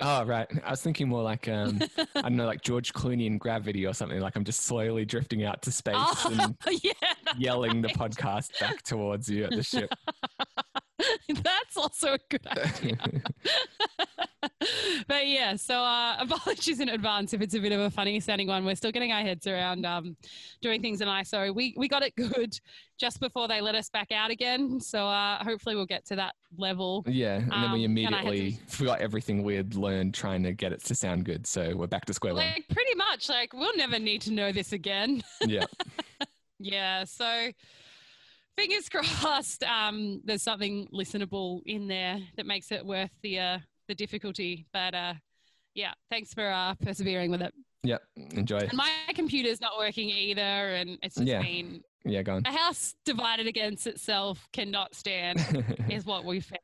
Oh right, I was thinking more like um, I don't know, like George Clooney in Gravity or something. Like I'm just slowly drifting out to space and yeah, yelling the podcast back towards you at the ship. that's also a good idea. but yeah, so uh, apologies in advance if it's a bit of a funny sounding one. We're still getting our heads around um, doing things in ISO. We we got it good just before they let us back out again. So uh, hopefully we'll get to that level. Yeah, and then we Um, had immediately to- forgot everything we had learned trying to get it to sound good. So we're back to square one. Like pretty much, like we'll never need to know this again. Yeah. Yeah, so fingers crossed. Um, there's something listenable in there that makes it worth the uh, the difficulty. But uh, yeah, thanks for uh, persevering with it. Yep. Enjoy. And my computer's not working either, and it's just Yeah. been Yeah, go on. a house divided against itself cannot stand. is what we found.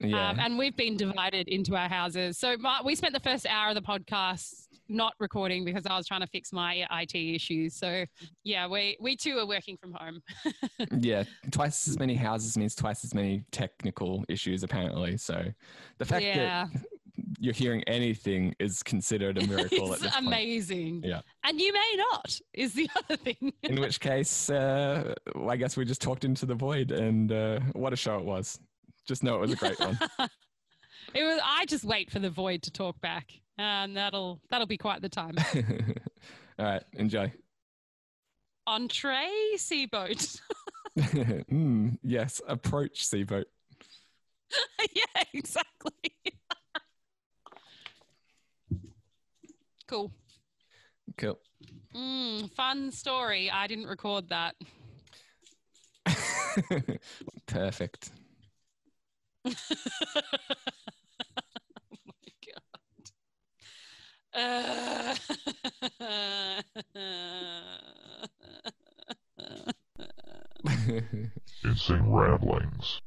Yeah. Um, and we've been divided into our houses. So my, we spent the first hour of the podcast not recording because I was trying to fix my IT issues. So yeah, we we too are working from home. yeah, twice as many houses means twice as many technical issues, apparently. So the fact Yeah. that you're hearing anything is considered a miracle at it's this point. amazing. Yeah. And you may not is the other thing. In which case, uh, I guess we just talked into the void, and uh, what a show it was. Just know it was a great one. It was. I just wait for the void to talk back, and that'll that'll be quite the time. All right, enjoy. Entree seaboat. mm, yes, approach Seaboat. yeah, exactly. cool. Cool. Mm, fun story. I didn't record that. Perfect. oh my god. Uh, Insane ramblings.